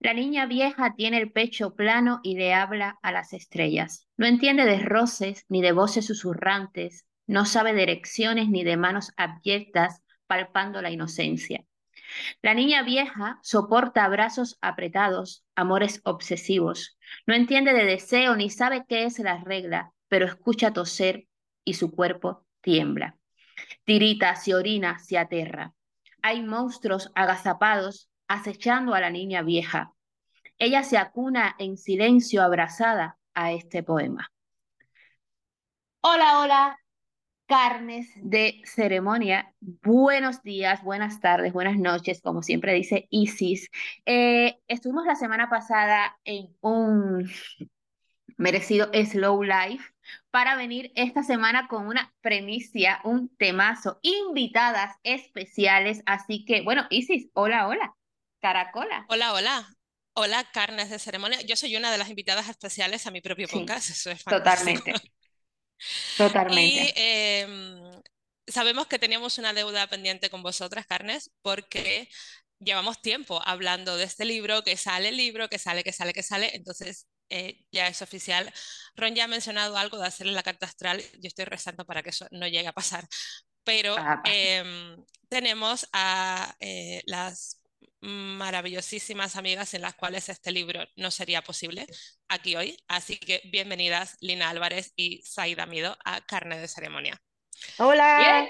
La niña vieja tiene el pecho plano y le habla a las estrellas. No entiende de roces ni de voces susurrantes, no sabe de erecciones ni de manos abyectas palpando la inocencia. La niña vieja soporta abrazos apretados, amores obsesivos. No entiende de deseo ni sabe qué es la regla, pero escucha toser y su cuerpo tiembla. Tirita, se orina, se aterra. Hay monstruos agazapados acechando a la niña vieja. Ella se acuna en silencio abrazada a este poema. Hola, hola, carnes de ceremonia. Buenos días, buenas tardes, buenas noches, como siempre dice Isis. Eh, estuvimos la semana pasada en un merecido Slow Life para venir esta semana con una premicia, un temazo, invitadas especiales. Así que, bueno, Isis, hola, hola. Caracola. Hola, hola. Hola, carnes de ceremonia. Yo soy una de las invitadas especiales a mi propio podcast. Eso es fantástico. Totalmente. Totalmente. Y em, sabemos que teníamos una deuda pendiente con vosotras, Carnes, porque llevamos tiempo hablando de este libro, que sale el libro, que sale, que sale, que sale. Entonces, eh, ya es oficial. Ron ya ha mencionado algo de hacerle la carta astral. Yo estoy rezando para que eso no llegue a pasar. Pero em, tenemos a eh, las maravillosísimas amigas en las cuales este libro no sería posible aquí hoy. Así que bienvenidas Lina Álvarez y Saida Mido a Carne de Ceremonia. Hola.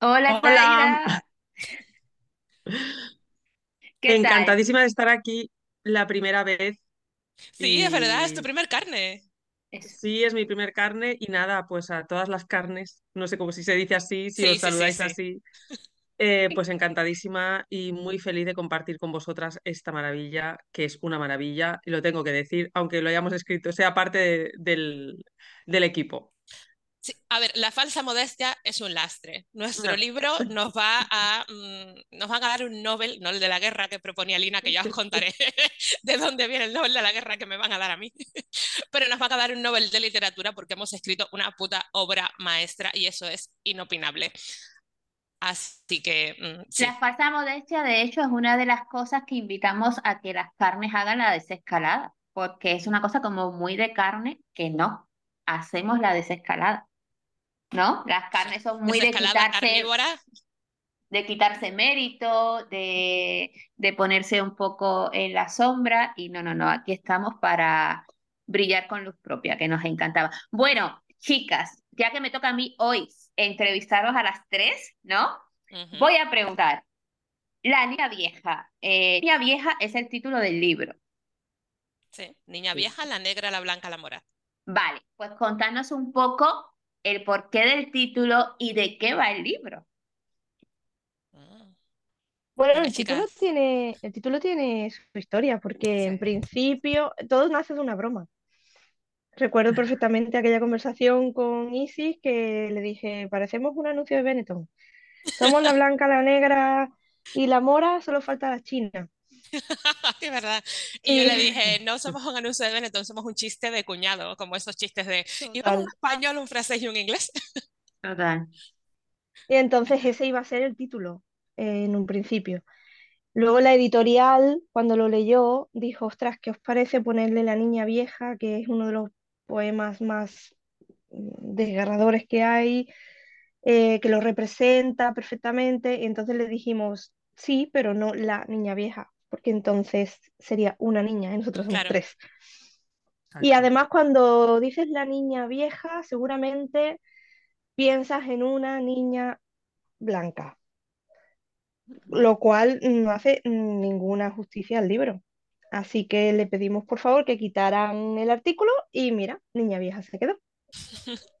Hola, Hola. Encantadísima de estar aquí la primera vez. Sí, es verdad, es tu primer carne. Sí, es mi primer carne y nada, pues a todas las carnes, no sé cómo si se dice así, si os saludáis así. Eh, pues encantadísima y muy feliz de compartir con vosotras esta maravilla, que es una maravilla, y lo tengo que decir, aunque lo hayamos escrito, sea parte del, del, equipo. Sí, a ver, la falsa modestia es un lastre. Nuestro libro nos va a mm, nos van a dar un Nobel, no el de la guerra que proponía Lina, que ya os contaré de dónde viene el Nobel de la guerra que me van a dar a mí, pero nos van a dar un Nobel de literatura porque hemos escrito una puta obra maestra y eso es inopinable. Así que... Mm, la falsa modestia, de hecho, es una de las cosas que invitamos a que las carnes hagan la desescalada, porque es una cosa como muy de carne que no, hacemos la desescalada, ¿no? Las carnes son muy de quitarse... De quitarse mérito, de, de ponerse un poco en la sombra, y no, no, no, aquí estamos para brillar con luz propia, que nos encantaba. Bueno, chicas, ya que me toca a mí hoy entrevistaros a las tres, ¿no? Voy a preguntar, La Niña Vieja. Eh, Niña Vieja es el título del libro. Sí, Niña Vieja, la negra, la blanca, la mora. Vale, pues contanos un poco el porqué del título y de qué va el libro. Mm. Bueno, el título, tiene, el título tiene su historia, porque en principio todo nace de una broma. Recuerdo perfectamente aquella conversación con Isis que le dije, parecemos un anuncio de Benetton. Somos la blanca, la negra y la mora, solo falta la china. es verdad. Y, yo le dije, no somos un anuncio de Benetton, somos un chiste de cuñado, como esos chistes de un español, un francés y un inglés. Total. Y entonces ese iba a ser el título en un principio. Luego la editorial, cuando lo leyó, dijo, ostras, ¿qué os parece ponerle La Niña Vieja, que es uno de los poemas más mm, desgarradores que hay, eh, que lo representa perfectamente. Y entonces le dijimos, sí, pero no la niña vieja, porque entonces sería una niña y nosotros somos tres. Y además cuando dices la niña vieja, seguramente piensas en una niña blanca, lo cual no hace ninguna justicia al libro. Así que le pedimos por favor que quitaran el artículo y mira, niña vieja se quedó.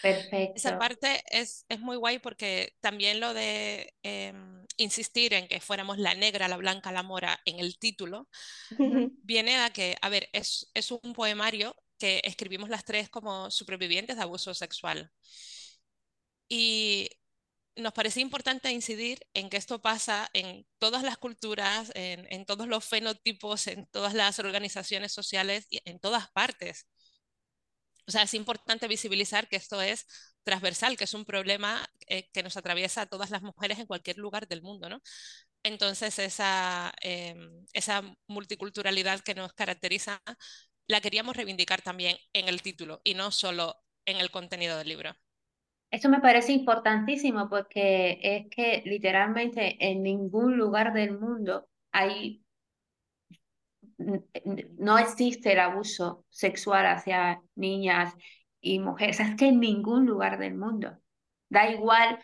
Perfecto. Esa parte es, es, muy guay porque también lo de em, insistir en que fuéramos la negra, la blanca, la mora en el título, viene a que, a ver, es, es un poemario que escribimos las tres como supervivientes de abuso sexual. Y nos parecía importante incidir en que esto pasa en todas las culturas, en, todos los fenotipos, en todas las organizaciones sociales y en todas partes. O sea, es importante visibilizar que esto es transversal, que es un problema eh, que nos atraviesa a todas las mujeres en cualquier lugar del mundo, ¿no? Entonces esa, em, esa multiculturalidad que nos caracteriza la queríamos reivindicar también en el título y no solo en el contenido del libro. Eso me parece importantísimo porque es que literalmente en ningún lugar del mundo hay, no existe el abuso sexual hacia niñas y mujeres. Es que en ningún lugar del mundo. Da igual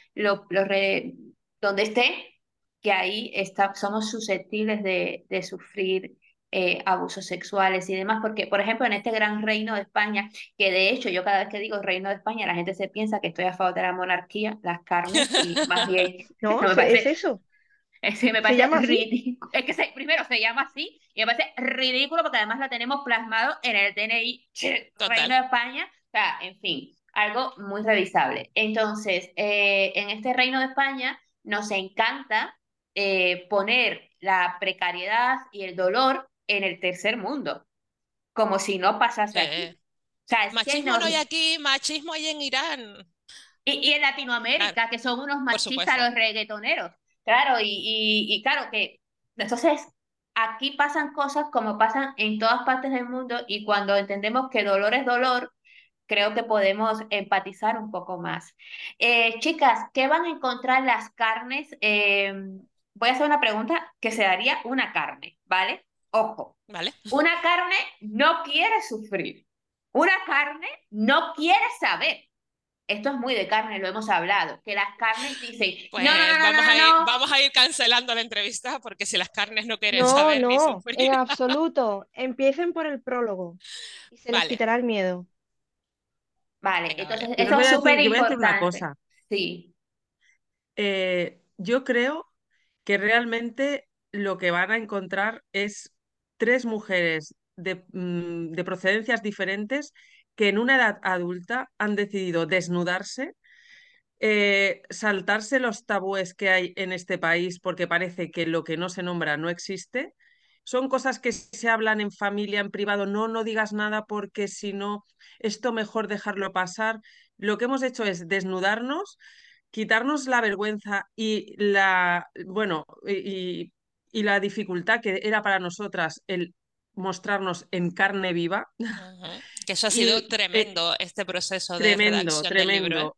donde esté, que ahí está, somos susceptibles de, de sufrir eh, abusos sexuales y demás, porque, por ejemplo, en este gran reino de España, que de hecho yo cada vez que digo reino de España, la gente se piensa que estoy a favor de la monarquía, las carnes, y más bien... no, es eso. Es, me parece ridículo. Es que primero se llama así y me parece ridículo porque además la tenemos plasmado en el DNI Reino de España. O sea, en fin, algo muy revisable. Entonces, eh, en este Reino de España nos encanta eh, poner la precariedad y el dolor en el tercer mundo, como si no pasase aquí. O sea, machismo no hay aquí, machismo hay en Irán. Y, en Latinoamérica, que son unos machistas los reggaetoneros. Claro, y, y, claro que entonces aquí pasan cosas como pasan en todas partes del mundo y cuando entendemos que dolor es dolor, creo que podemos empatizar un poco más. Eh, chicas, ¿qué van a encontrar las carnes? Eh, voy a hacer una pregunta que se daría una carne, ¿vale? Ojo, ¿Vale? una carne no quiere sufrir. Una carne no quiere saber. Esto es muy de carne, lo hemos hablado, que las carnes dicen, pues no, vamos, a ir, vamos a ir cancelando la entrevista porque si las carnes no quieren saber ni sufrir. En absoluto, empiecen por el prólogo y se les quitará el miedo. Vale, entonces eso es súper importante. una cosa. Sí. Eh, yo creo que realmente lo que van a encontrar es tres mujeres mm, de, procedencias diferentes que en una edad adulta han decidido desnudarse, eh, saltarse los tabúes que hay en este país porque parece que lo que no se nombra no existe. Son cosas que se hablan en familia, en privado. No, no digas nada porque si no, esto mejor dejarlo pasar. Lo que hemos hecho es desnudarnos, quitarnos la vergüenza y la, bueno, y y la dificultad que era para nosotras el mostrarnos en carne viva. Que eso ha sido eh, tremendo, este proceso de tremendo, tremendo.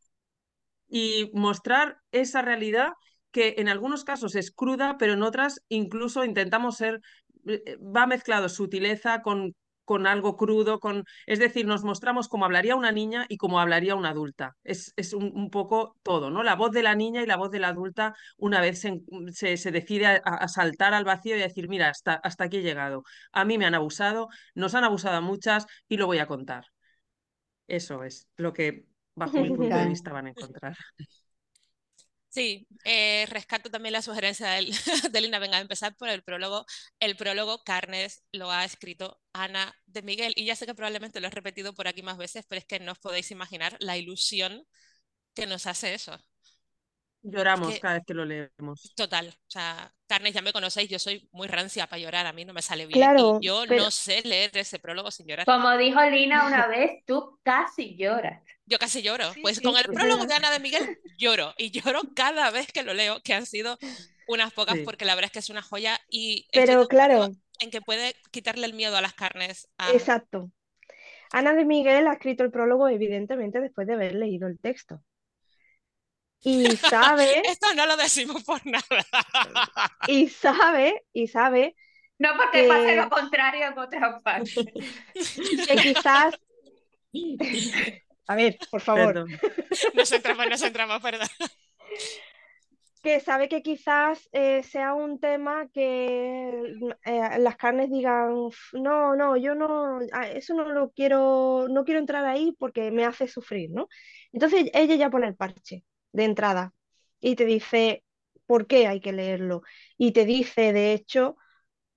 Y mostrar esa realidad que en algunos casos es cruda, pero en otras incluso intentamos ser, eh, va mezclado sutileza con con algo crudo, con... es decir, nos mostramos como hablaría una niña y como hablaría una adulta. Es, es un, poco todo, ¿no? La voz de la niña y la voz de la adulta una vez se, se, decide a, saltar al vacío y decir, mira, hasta, hasta aquí he llegado. A mí me han abusado, nos han abusado a muchas y lo voy a contar. Eso es lo que bajo mi punto de vista van a encontrar. Sí, eh, rescato también la sugerencia de, Lina. Venga, a empezar por el prólogo. El prólogo Carnes lo ha escrito Ana de Miguel. Y ya sé que probablemente lo he repetido por aquí más veces, pero es que no os podéis imaginar la ilusión que nos hace eso. Lloramos cada vez que lo leemos. Total. O sea, Carnes, ya me conocéis, yo soy muy rancia para llorar, a mí no me sale bien. Claro, y yo no sé leer ese prólogo sin llorar. Como dijo Lina una vez, tú casi lloras. Yo casi lloro. pues con el prólogo de Ana de Miguel lloro y lloro cada vez que lo leo, que han sido unas pocas porque la verdad es que es una joya y pero claro en que puede quitarle el miedo a las carnes. Exacto. Ana de Miguel ha escrito el prólogo evidentemente después de haber leído el texto. Y sabe. Esto no lo decimos por nada. y sabe, y sabe. No porque pase lo contrario en otras partes. que quizás a ver, por favor. Nos centramos, nos centramos, perdón. Que sabe que quizás eh, sea un tema que eh, las carnes digan, no, no, yo no, eso no lo quiero, no quiero entrar ahí porque me hace sufrir, ¿no? Entonces ella ya pone el parche de entrada y te dice por qué hay que leerlo. Y te dice, de hecho,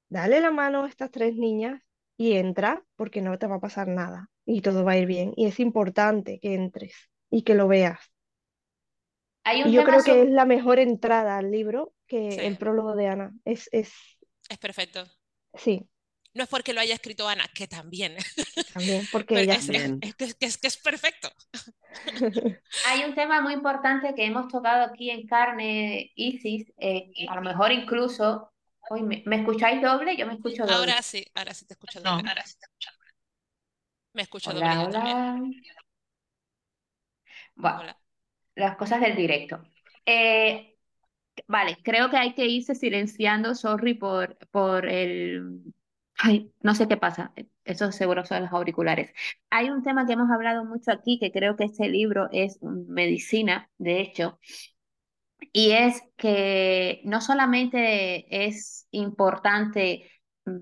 dale la mano a estas tres niñas y entra porque no te va a pasar nada y todo va a ir bien. Y es importante que entres y que lo veas. y yo creo que es la mejor entrada al libro que el prólogo de Ana. Es, es... es perfecto. Sí. No es porque lo haya escrito Ana, que también. También, porque ella es, es, que es perfecto. Hay un tema muy importante que hemos tocado aquí en Carne, Isis, eh, a lo mejor incluso, hoy me, ¿me escucháis doble? Yo me escucho doble. Ahora sí, ahora sí te escucho No. doble. Me escucho Hola, doble yo también. hola. Bueno, Hola. las cosas del directo. Eh, vale, creo que hay que irse silenciando, sorry por, por el... Ay, no sé qué pasa, eso seguro son los auriculares. Hay un tema que hemos hablado mucho aquí, que creo que este libro es medicina, de hecho, y es que no solamente es importante mm,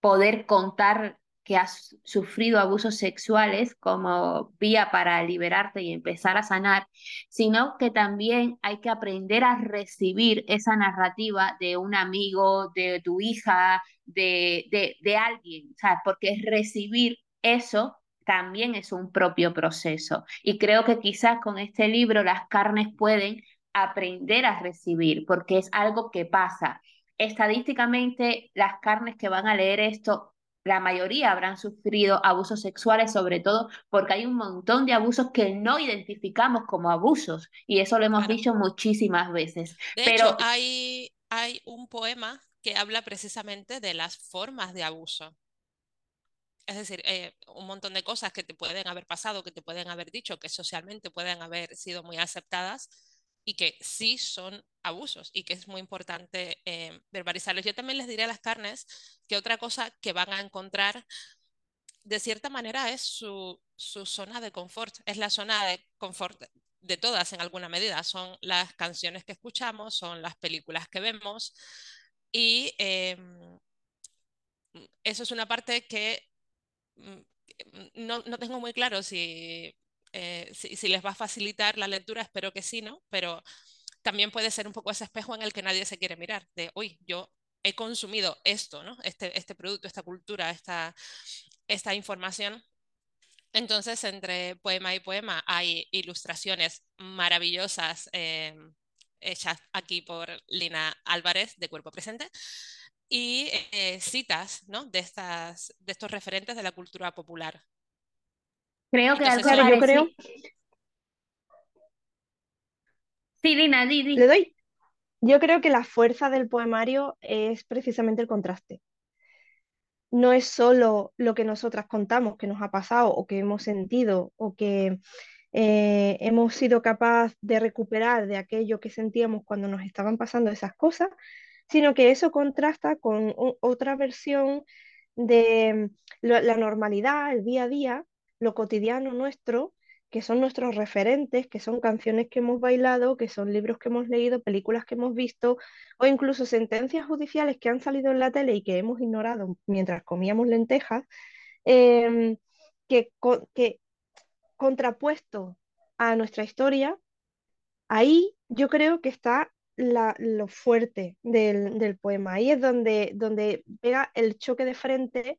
poder contar que has sufrido abusos sexuales como vía para liberarte y empezar a sanar, sino que también hay que aprender a recibir esa narrativa de un amigo, de tu hija, de, de, de alguien, ¿sabes? Porque recibir eso también es un propio proceso. Y creo que quizás con este libro las carnes pueden aprender a recibir, porque es algo que pasa. Estadísticamente, las carnes que van a leer esto la mayoría habrán sufrido abusos sexuales, sobre todo porque hay un montón de abusos que no identificamos como abusos, y eso lo hemos Claro. dicho muchísimas veces. De Pero hecho, hay, hay un poema que habla precisamente de las formas de abuso. Es decir, eh, un montón de cosas que te pueden haber pasado, que te pueden haber dicho, que socialmente pueden haber sido muy aceptadas y que sí son abusos y que es muy importante eh, verbalizarlos. Yo también les diré a las carnes que otra cosa que van a encontrar de cierta manera es su, su zona de confort, es la zona de confort de todas en alguna medida. Son las canciones que escuchamos, son las películas que vemos y eh, eso es una parte que mm, no, no tengo muy claro si, eh, si, si, les va a facilitar la lectura, espero que sí, ¿no? Pero también puede ser un poco ese espejo en el que nadie se quiere mirar, de, uy, yo he consumido esto, ¿no? Este, este producto, esta cultura, esta, esta información. Entonces, entre poema y poema hay ilustraciones maravillosas eh, hechas aquí por Lina Álvarez de Cuerpo Presente y eh, citas ¿no? de, estas, de estos referentes de la cultura popular. Creo que Entonces, algo Claro, yo creo, Sí, Lina, di, di. le doy. Yo creo que la fuerza del poemario es precisamente el contraste. No es solo lo que nosotras contamos, que nos ha pasado o que hemos sentido o que eh, hemos sido capaz de recuperar de aquello que sentíamos cuando nos estaban pasando esas cosas, sino que eso contrasta con otra versión de lo- la normalidad, el día a día, lo cotidiano nuestro, que son nuestros referentes, que son canciones que hemos bailado, que son libros que hemos leído, películas que hemos visto, o incluso sentencias judiciales que han salido en la tele y que hemos ignorado mientras comíamos lentejas, em, que, que contrapuesto a nuestra historia, ahí yo creo que está la- lo fuerte del, del poema. Ahí es donde, donde pega el choque de frente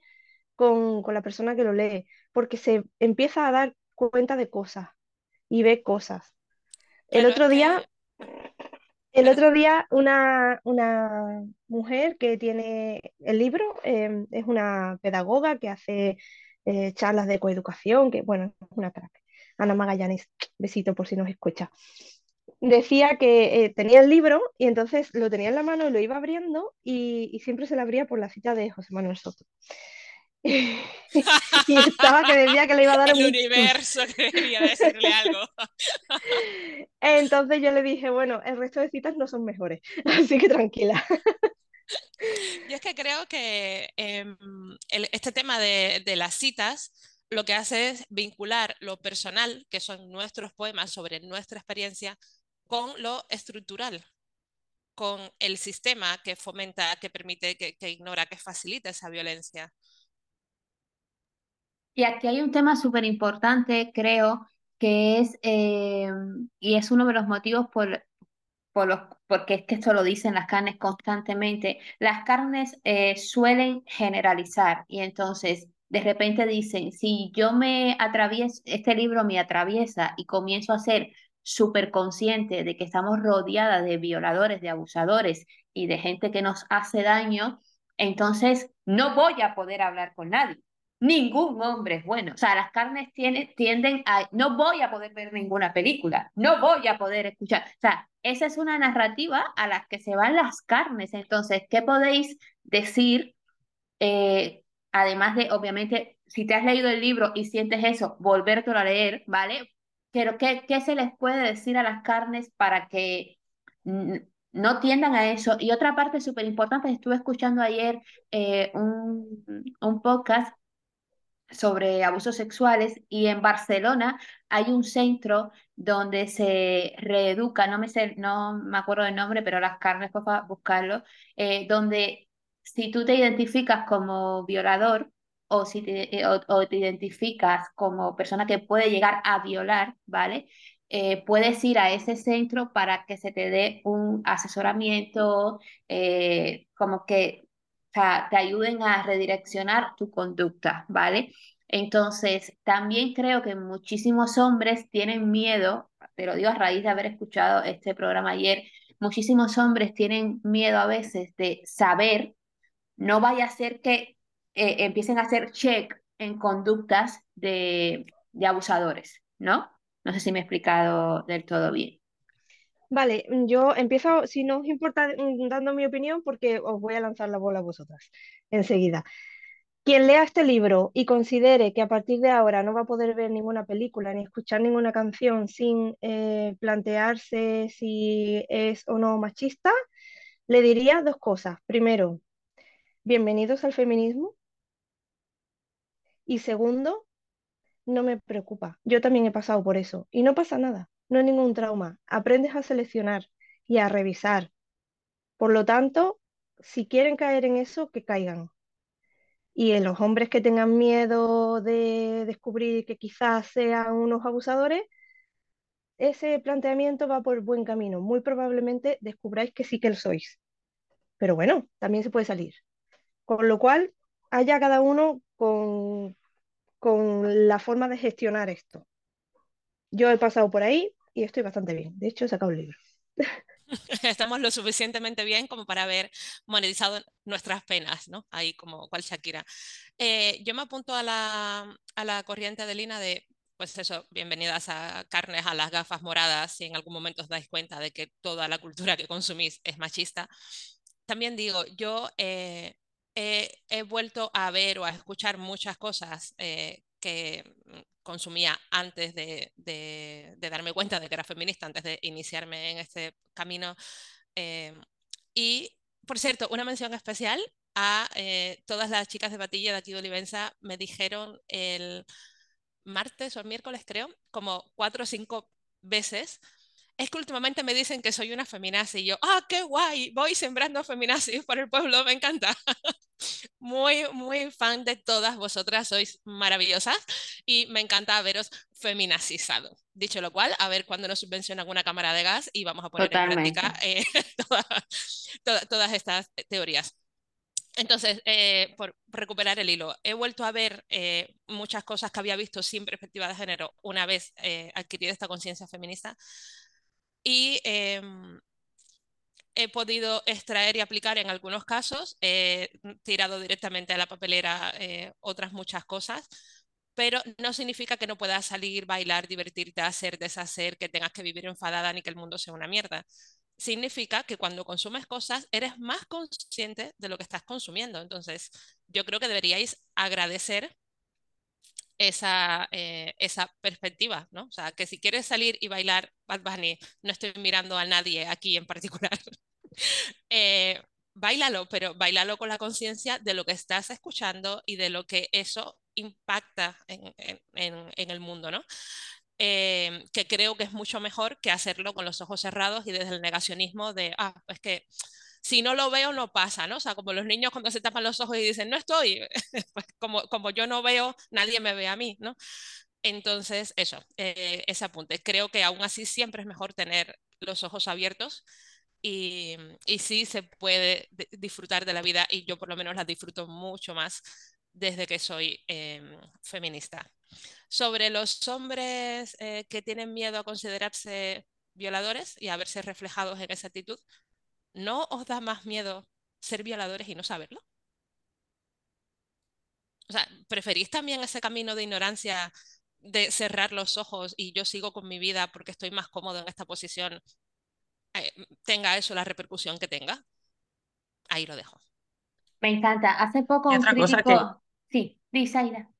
con, con la persona que lo lee, porque se empieza a dar cuenta de cosas y ve cosas. El otro día, que, el otro día una, una mujer que tiene el libro, eh, es una pedagoga que hace eh, charlas de coeducación, que bueno, es una crack. Ana Magallanes, besito por si nos escucha. Decía que eh, tenía el libro y entonces lo tenía en la mano y lo iba abriendo y, y siempre se lo abría por la cita de José Manuel Soto. Y estaba que decía que le iba a dar el un... universo quería decirle algo. Entonces yo le dije, bueno, el resto de citas no son mejores, así que tranquila. Yo es que creo que em, el- este tema de, de las citas lo que hace es vincular lo personal, que son nuestros poemas sobre nuestra experiencia, con lo estructural, con el sistema que fomenta, que permite, que, que ignora, que facilita esa violencia. Y aquí hay un tema súper importante, creo, que es, eh, y es uno de los motivos por, por los, porque es que esto lo dicen las carnes constantemente, las carnes eh, suelen generalizar y entonces de repente dicen, si yo me atravieso, este libro me atraviesa y comienzo a ser súper consciente de que estamos rodeadas de violadores, de abusadores y de gente que nos hace daño, entonces no voy a poder hablar con nadie ningún hombre es bueno. O sea, las carnes tiene, tienden a, no voy a poder ver ninguna película, no voy a poder escuchar. O sea, esa es una narrativa a la que se van las carnes. Entonces, ¿qué podéis decir? Eh, además de, obviamente, si te has leído el libro y sientes eso, volvértelo a leer, ¿vale? Pero ¿qué, qué se les puede decir a las carnes para que no tiendan a eso? Y otra parte súper importante, estuve escuchando ayer eh, un, un podcast sobre abusos sexuales y en Barcelona hay un centro donde se reeduca, no me sé, no me acuerdo del nombre, pero las carnes, por buscarlo, eh, donde si tú te identificas como violador o si te, eh, o, te identificas como persona que puede llegar a violar, ¿vale? Eh, puedes ir a ese centro para que se te dé un asesoramiento, como que te ayuden a redireccionar tu conducta, ¿vale? Entonces, también creo que muchísimos hombres tienen miedo, te lo digo a raíz de haber escuchado este programa ayer, muchísimos hombres tienen miedo a veces de saber, no vaya a ser que eh, empiecen a hacer check en conductas de, de abusadores, ¿no? No sé si me he explicado del todo bien. Vale, mm, yo empiezo, si no os importa, mm, dando mi opinión, porque os voy a lanzar la bola a vosotras enseguida. Quien lea este libro y considere que a partir de ahora no va a poder ver ninguna película ni escuchar ninguna canción sin eh, plantearse si es o no machista, le diría dos cosas. Primero, bienvenidos al feminismo. Y segundo, no me preocupa. Yo también he pasado por eso y no pasa nada no hay ningún trauma. Aprendes a seleccionar y a revisar. Por lo tanto, si quieren caer en eso, que caigan. Y en los hombres que tengan miedo de descubrir que quizás sean unos abusadores, ese planteamiento va por buen camino. Muy probablemente descubráis que sí que lo sois. Pero bueno, también se puede salir. Con lo cual, haya cada uno con, con la forma de gestionar esto. Yo he pasado por ahí y estoy bastante bien. De hecho, he sacado un libro. Estamos lo suficientemente bien como para haber monetizado nuestras penas, ¿no? Ahí como cual Shakira. Eh, yo me apunto a la, a la corriente de Lina de, pues eso, bienvenidas a carnes, a las gafas moradas, si en algún momento os dais cuenta de que toda la cultura que consumís es machista. También digo, yo eh, he vuelto a ver o a escuchar muchas cosas eh, que consumía antes de, darme cuenta de que era feminista, antes de iniciarme en este camino. Eh, y, por cierto, una mención especial a eh, todas las chicas de Batilla de aquí de Olivenza, me dijeron el martes o el miércoles, creo, como cuatro o cinco veces. Es que últimamente me dicen que soy una feminazi y yo, ah, qué guay, voy sembrando feminazis por el pueblo, me encanta. muy, muy fan de todas vosotras, sois maravillosas y me encanta veros feminazizado. Dicho lo cual, a ver cuándo nos subvencionan una cámara de gas y vamos a poner en práctica eh, todas estas teorías. Entonces, eh, por recuperar el hilo, he vuelto a ver eh, muchas cosas que había visto sin perspectiva de género una vez adquirida esta conciencia feminista y em, he podido extraer y aplicar en algunos casos, he tirado directamente a la papelera eh, otras muchas cosas, pero no significa que no puedas salir, bailar, divertirte, hacer, deshacer, que tengas que vivir enfadada ni que el mundo sea una mierda. Significa que cuando consumes cosas eres más consciente de lo que estás consumiendo. Entonces, yo creo que deberíais agradecer esa, eh, esa perspectiva, ¿no? O sea, que si quieres salir y bailar Bad Bunny, no estoy mirando a nadie aquí en particular, eh, bailalo, pero bailalo con la conciencia de lo que estás escuchando y de lo que eso impacta en, en, en el mundo, ¿no? Eh, que creo que es mucho mejor que hacerlo con los ojos cerrados y desde el negacionismo de, ah, es que si no lo veo, no pasa, ¿no? O sea, como los niños cuando se tapan los ojos y dicen, no estoy, pues como, como yo no veo, nadie me ve a mí, ¿no? Entonces, eso, eh, ese apunte. Creo que aún así siempre es mejor tener los ojos abiertos y, y sí se puede disfrutar de la vida y yo por lo menos la disfruto mucho más desde que soy em, feminista. Sobre los hombres eh, que tienen miedo a considerarse violadores y a verse reflejados en esa actitud, ¿no os da más miedo ser violadores y no saberlo? O sea, ¿preferís también ese camino de ignorancia, de cerrar los ojos y yo sigo con mi vida porque estoy más cómodo en esta posición? eh, tenga eso la repercusión que tenga. Ahí lo dejo. Me encanta. Hace poco Y un otra cosa que, crítico... Sí,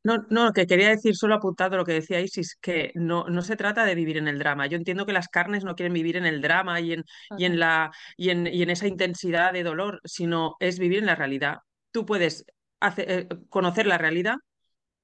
no, no, que quería decir solo apuntado lo que decía Isis, que no, no se trata de vivir en el drama. Yo entiendo que las carnes no quieren vivir en el drama y en, y en la, y en, y en esa intensidad de dolor, sino es vivir en la realidad. Tú puedes hacer- eh, conocer la realidad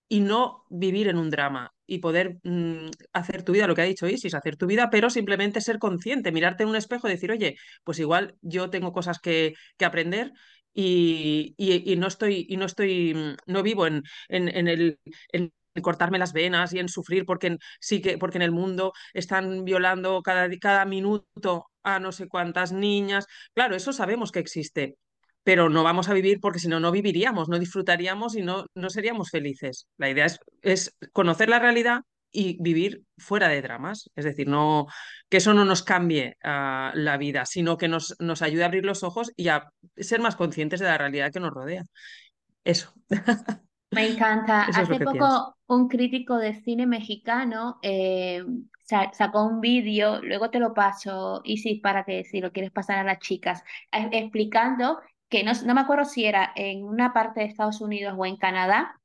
y no vivir en un drama y poder mm, hacer tu vida, lo que ha dicho Isis, hacer tu vida, pero simplemente ser consciente, mirarte en un espejo y decir, oye, pues igual yo tengo cosas que, que aprender y, y- no estoy, y no estoy, mm, no vivo en, en, en el, en cortarme las venas y en sufrir porque en- sí que, porque en el mundo están violando cada, cada minuto a no sé cuántas niñas. Claro, eso sabemos que existe, pero no vamos a vivir porque si no, no viviríamos, no disfrutaríamos y no, no seríamos felices. La idea es, es conocer la realidad y vivir fuera de dramas, es decir, no que eso no nos cambie ah, la vida, sino que nos, nos ayude a abrir los ojos y a ser más conscientes de la realidad que nos rodea. Eso, Me encanta. eso Hace pienso. poco un crítico de cine mexicano eh, sa- sacó un vídeo, luego te lo paso, y sí, para que si lo quieres pasar a las chicas, eh, explicando que no, no me acuerdo si era en una parte de Estados Unidos o en Canadá,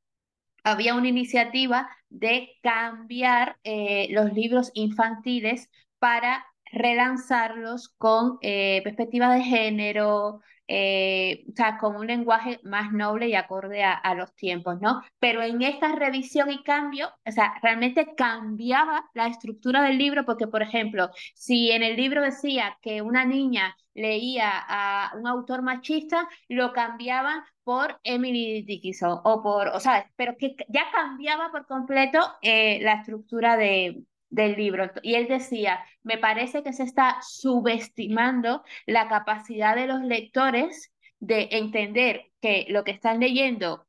había una iniciativa de cambiar eh, los libros infantiles para relanzarlos con eh, perspectiva de género, eh, o sea, con un lenguaje más noble y acorde a, a los tiempos, ¿no? Pero en esta revisión y cambio, o sea, realmente cambiaba la estructura del libro porque, por ejemplo, si en el libro decía que una niña leía a un autor machista, lo cambiaban por Emily Dickinson o por, o sea, pero que ya cambiaba por completo eh, la estructura de, del libro. Y él decía, me parece que se está subestimando la capacidad de los lectores de entender que lo que están leyendo,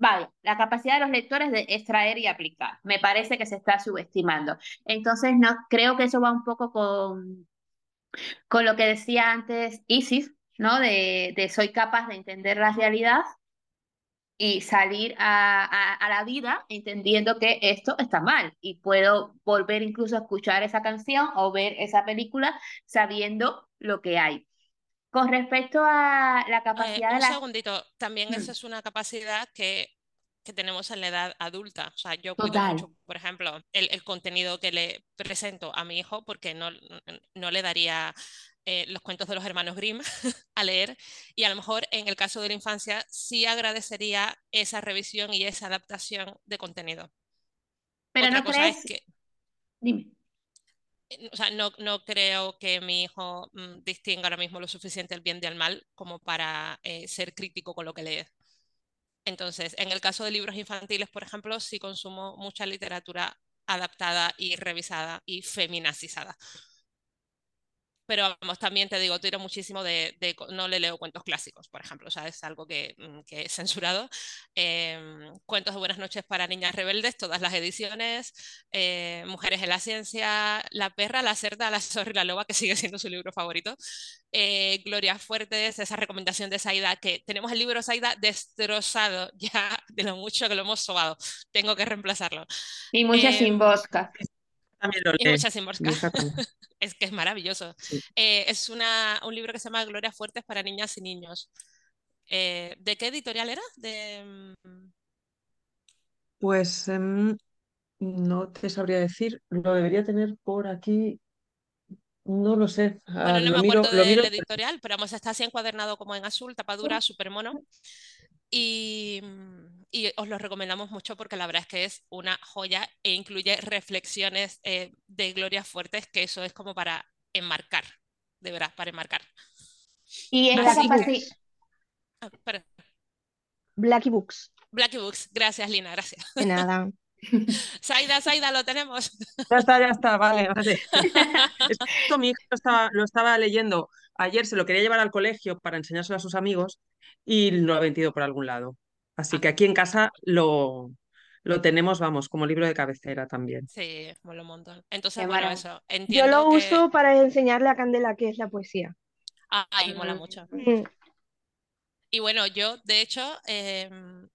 vale, la capacidad de los lectores de extraer y aplicar. Me parece que se está subestimando. Entonces, no, creo que eso va un poco con, con lo que decía antes Isis, ¿no? De, de soy capaz de entender la realidad y salir a, a, a la vida entendiendo que esto está mal y puedo volver incluso a escuchar esa canción o ver esa película sabiendo lo que hay. Con respecto a la Eh, capacidad de un las... segundito, también esa Mm, es una capacidad que, que tenemos en la edad adulta. O sea, yo cuido Total. mucho, por ejemplo, el, el contenido que le presento a mi hijo porque no, no le daría eh, los cuentos de los hermanos Grimm a leer y a lo mejor en el caso de la infancia sí agradecería esa revisión y esa adaptación de contenido. Pero Otra no cosa es crees... que Dime. o sea, no, no creo que mi hijo mm, distinga ahora mismo lo suficiente el bien del mal como para eh, ser crítico con lo que lee. Entonces, en el caso de libros infantiles, por ejemplo, sí consumo mucha literatura adaptada y revisada y feminazizada. Pero vamos, también te digo, tiro muchísimo de, no le leo cuentos clásicos, por ejemplo, o sea, es algo que, mm, que he censurado. Em, cuentos de Buenas noches para niñas rebeldes, todas las ediciones, eh, Mujeres en la ciencia, La perra, la cerda, la zorra y la loba, que sigue siendo su libro favorito. Eh, Gloria Fuertes, esa recomendación de Saida, que tenemos el libro Saida destrozado ya de lo mucho que lo hemos sobado. Tengo que reemplazarlo. Y muchas sin Em, bosca. También lo y muchas sin. Es que es maravilloso. Sí. Eh, es una, un libro que se llama Gloria Fuertes para niñas y niños. Eh, ¿de qué editorial era? De, mm, Pues em, no te sabría decir, lo debería tener por aquí, no lo sé, bueno, ah, no lo me miro, acuerdo del editorial, pero vamos, está así encuadernado como en azul, tapadura, súper mono. Y, mm, y os lo recomendamos mucho porque la verdad es que es una joya e incluye reflexiones eh, de Gloria Fuertes, que eso es como para enmarcar, de verdad, para enmarcar. Y esta capacidad... Books. ah, Blackie Books. Blackie Books, gracias Lina, gracias. De nada. Saida, Saida, lo tenemos. Ya está, ya está, vale, vale. Es que justo mi hijo estaba, lo estaba leyendo ayer, se lo quería llevar al colegio para enseñárselo a sus amigos y lo ha vendido por algún lado. Así Ah, que aquí en casa lo, lo tenemos, vamos, como libro de cabecera también. sí, mola un montón. Entonces, Qué bueno, maravilla. eso, Yo lo que... uso para enseñarle a Candela qué es la poesía. Ay, mola Mm, mucho. Mm, Y bueno, yo, de hecho, em,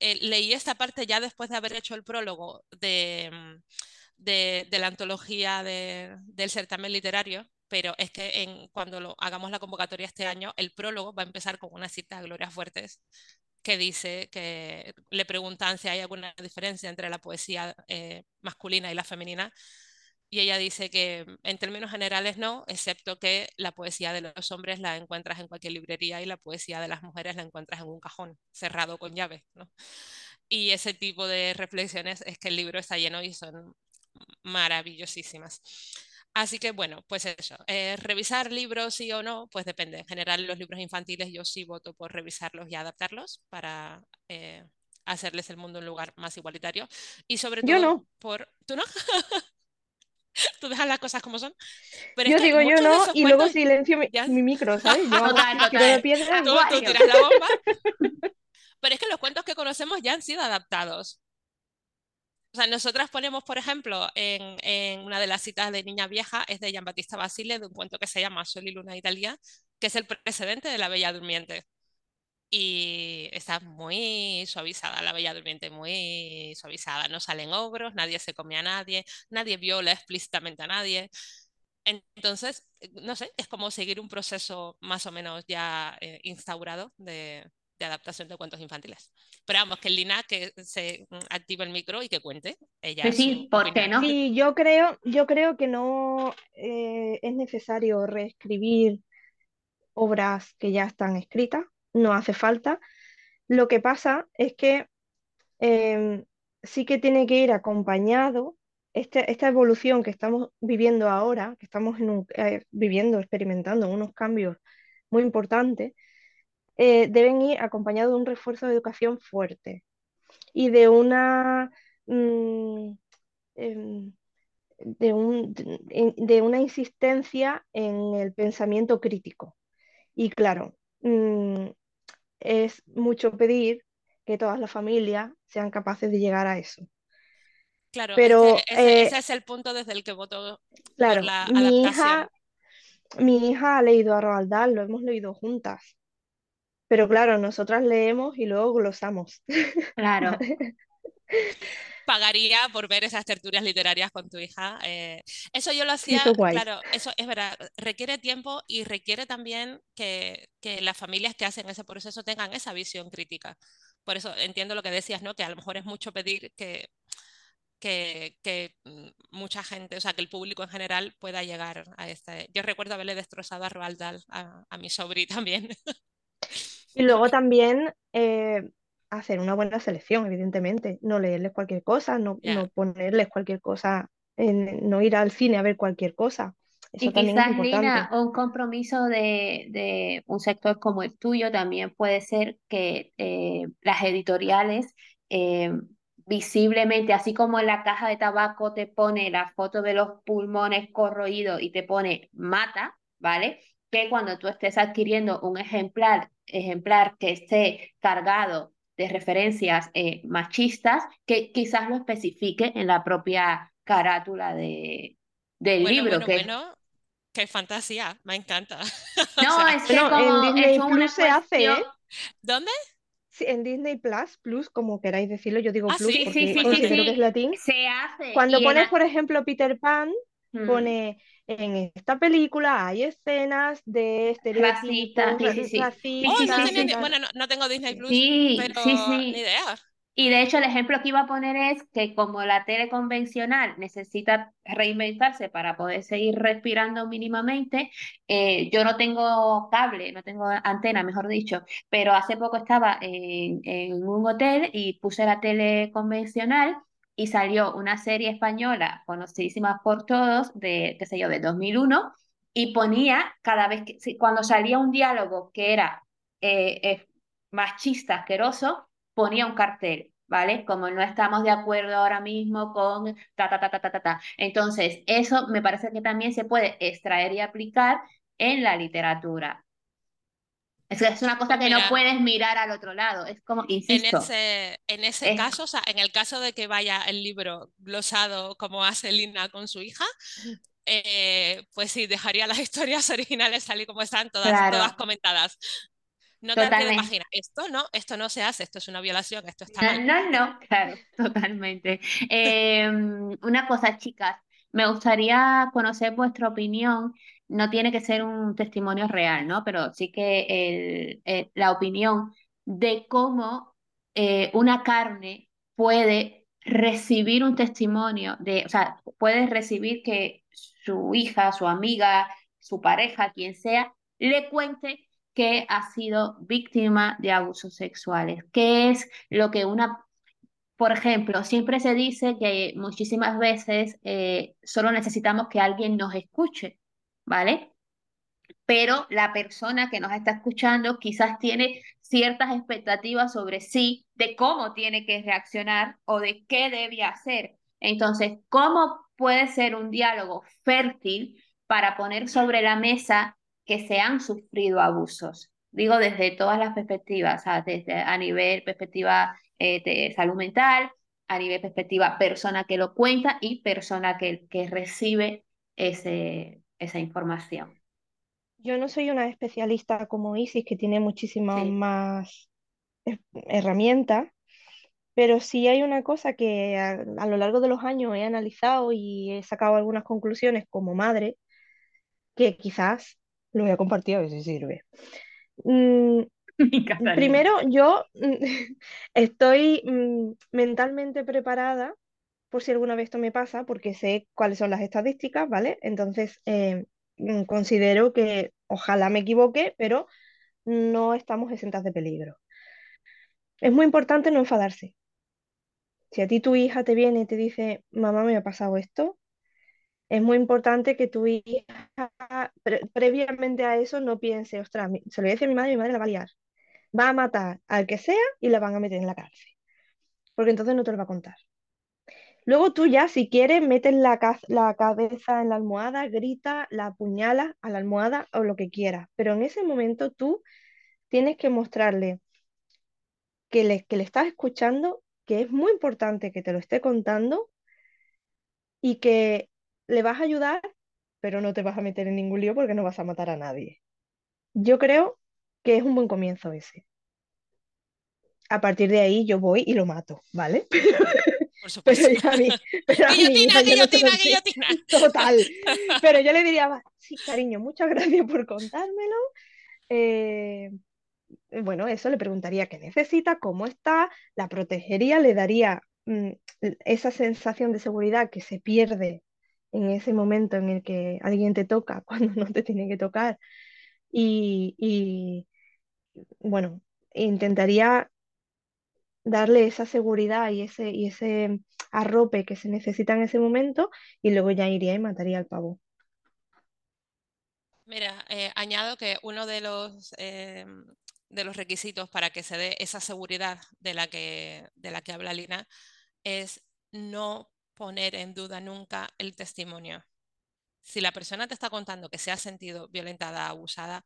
eh, leí esta parte ya después de haber hecho el prólogo de, mm, de, de la antología de, del certamen literario, pero es que en, cuando lo, hagamos la convocatoria este año, el prólogo va a empezar con una cita de Gloria Fuertes que dice que le preguntan si hay alguna diferencia entre la poesía eh, masculina y la femenina. Y ella dice que en términos generales no, excepto que la poesía de los hombres la encuentras en cualquier librería y la poesía de las mujeres la encuentras en un cajón cerrado con llave. ¿no? Y ese tipo de reflexiones es que el libro está lleno y son maravillosísimas. Así que bueno, pues eso, eh, revisar libros sí o no, pues depende. En general los libros infantiles yo sí voto por revisarlos y adaptarlos para eh, hacerles el mundo un lugar más igualitario. Y sobre todo Yo no. por... ¿Tú no? Tú dejas las cosas como son. Pero Yo es que digo yo no y luego silencio mi, mi micro, ¿sabes? Yo Total, total. tú, tú tiras la bomba. Pero es que los cuentos que conocemos ya han sido adaptados. O sea, nosotras ponemos, por ejemplo, en, una de las citas de Niña Vieja, es de Giambattista Basile, de un cuento que se llama Sol y Luna Italia, que es el precedente de La Bella Durmiente. Y está muy suavizada la Bella Durmiente, muy suavizada. No salen ogros, nadie se come a nadie, nadie viola explícitamente a nadie. Entonces, no sé, es como seguir un proceso más o menos ya eh, instaurado de, de adaptación de cuentos infantiles. Pero vamos, que Lina que se active el micro y que cuente ella Pues sí, ¿por qué no? Sí, yo creo, yo creo que no eh, es necesario reescribir obras que ya están escritas, no hace falta. Lo que pasa es que em, sí que tiene que ir acompañado este- esta evolución que estamos viviendo ahora, que estamos en un- eh, viviendo, experimentando unos cambios muy importantes, eh, deben ir acompañados de un refuerzo de educación fuerte y de una, mm, em, de un- de- una insistencia en el pensamiento crítico. Y claro, mm, es mucho pedir que todas las familias sean capaces de llegar a eso. Claro, Pero, ese, eh, ese es el punto desde el que voto por Claro, la mi hija, mi hija ha leído a Roald Dahl, lo hemos leído juntas. Pero claro, nosotras leemos y luego glosamos. Claro. Pagaría por ver esas tertulias literarias con tu hija. eh, eso yo lo hacía, eso claro, eso es verdad, requiere tiempo y requiere también que, que las familias que hacen ese proceso tengan esa visión crítica. Por eso entiendo lo que decías, ¿no? Que a lo mejor es mucho pedir que, que, que mm, mucha gente, o sea, que el público en general pueda llegar a este. Yo recuerdo haberle destrozado a Roald Dahl a, a mi sobri también. Y luego también eh, hacer una buena selección, evidentemente. No leerles cualquier cosa, no, no ponerles cualquier cosa, no ir al cine a ver cualquier cosa. Eso Y quizás, Lina, importante. un compromiso de, de un sector como el tuyo también puede ser que eh, las editoriales eh, visiblemente, así como en la caja de tabaco te pone la foto de los pulmones corroídos y te pone mata, ¿vale? Que cuando tú estés adquiriendo un ejemplar, ejemplar que esté cargado de referencias eh, machistas, que quizás lo especifique en la propia carátula de, del Bueno, libro, bueno, que bueno, qué fantasía, me encanta. O No, sea, es que Bueno, en como Disney es una Plus se hace. ¿eh? ¿Dónde? Sí, en Disney Plus, Plus, como queráis decirlo, yo digo Ah, Plus sí, Sí, sí, porque sí, sí, considero que es latín. Se hace. Cuando en pones, por ejemplo, Peter Pan, Mm, pone en esta película hay escenas de estereotipos sí, ra- sí, sí. Sí, Oh, sí, no sí, tenía racistas sí. tal. Bueno, no, no tengo Disney Plus, Sí, pero sí, ni idea. Y de hecho el ejemplo que iba a poner es que como la tele convencional necesita reinventarse para poder seguir respirando mínimamente, eh, yo no tengo cable, no tengo antena, mejor dicho, pero hace poco estaba en, en un hotel y puse la tele convencional y salió una serie española conocidísima por todos, de, qué sé yo, de 2001, y ponía cada vez que, cuando salía un diálogo que era eh, eh, machista, asqueroso, ponía un cartel, ¿vale? Como no estamos de acuerdo ahora mismo con ta, ta, ta, ta, ta, ta, ta. Entonces, eso me parece que también se puede extraer y aplicar en la literatura. Es, es una cosa Pues que no puedes mirar al otro lado. Es como, en insisto, ese, en ese es, caso, o sea, en el caso de que vaya el libro glosado como hace Lina con su hija, eh, pues sí, dejaría las historias originales tal y como están, todas, todas comentadas. No te imaginar, esto no, esto no se hace, esto es una violación, esto está No, mal. no, no, claro, totalmente. Em, una cosa, chicas, me gustaría conocer vuestra opinión. No tiene que ser un testimonio real, ¿no? Pero sí que el- eh, la opinión de cómo eh, una carne puede recibir un testimonio de, o sea, puede recibir que su hija, su amiga, su pareja, quien sea, le cuente que ha sido víctima de abusos sexuales. ¿Qué es lo que una, por ejemplo, siempre se dice que muchísimas veces eh, solo necesitamos que alguien nos escuche, ¿vale? Pero la persona que nos está escuchando quizás tiene ciertas expectativas sobre sí, de cómo tiene que reaccionar o de qué debe hacer. Entonces, ¿cómo puede ser un diálogo fértil para poner sobre la mesa que se han sufrido abusos? Digo desde todas las perspectivas, desde a nivel perspectiva eh, de salud mental, a nivel perspectiva persona que lo cuenta y persona que, que recibe ese, esa información. Yo no soy una especialista como Isis, que tiene muchísimas Sí. más herramientas, pero sí hay una cosa que a, a lo largo de los años he analizado y he sacado algunas conclusiones como madre, que quizás lo voy a compartir a ver si sirve. Mm, primero, yo estoy mm, mentalmente preparada por si alguna vez esto me pasa, porque sé cuáles son las estadísticas, ¿vale? Entonces, eh, mm, considero que ojalá me equivoque, pero no estamos exentas de peligro. Es muy importante no enfadarse. Si a ti tu hija te viene y te dice, mamá, me ha pasado esto, es muy importante que tu hija, pre- previamente a eso, no piense, ostras, se lo voy a mi madre mi madre la va a liar. Va a matar al que sea y la van a meter en la cárcel, porque entonces no te lo va a contar. Luego tú ya, si quieres, metes la, ca- la cabeza en la almohada, grita, la apuñalas a la almohada o lo que quieras, pero en ese momento tú tienes que mostrarle que le, que le estás escuchando, que es muy importante que te lo esté contando y que le vas a ayudar, pero no te vas a meter en ningún lío porque no vas a matar a nadie. Yo creo que es un buen comienzo ese. A partir de ahí yo voy y lo mato, ¿vale? Por Pero supuesto. a mí, pero a Guillotina, no guillotina, guillotina. Total. Pero yo le diría, "Va, sí, cariño, muchas gracias por contármelo. Eh, bueno, eso le preguntaría qué necesita, cómo está, la protegería, le daría mm, esa sensación de seguridad que se pierde en ese momento en el que alguien te toca cuando no te tiene que tocar. Y, y, bueno, intentaría darle esa seguridad y ese, y ese arrope que se necesita en ese momento y luego ya iría y mataría al pavo. Mira, eh, añado que uno de los, eh, de los requisitos para que se dé esa seguridad de la que, de la que habla Lina es no poner en duda nunca el testimonio. Si la persona te está contando que se ha sentido violentada, abusada,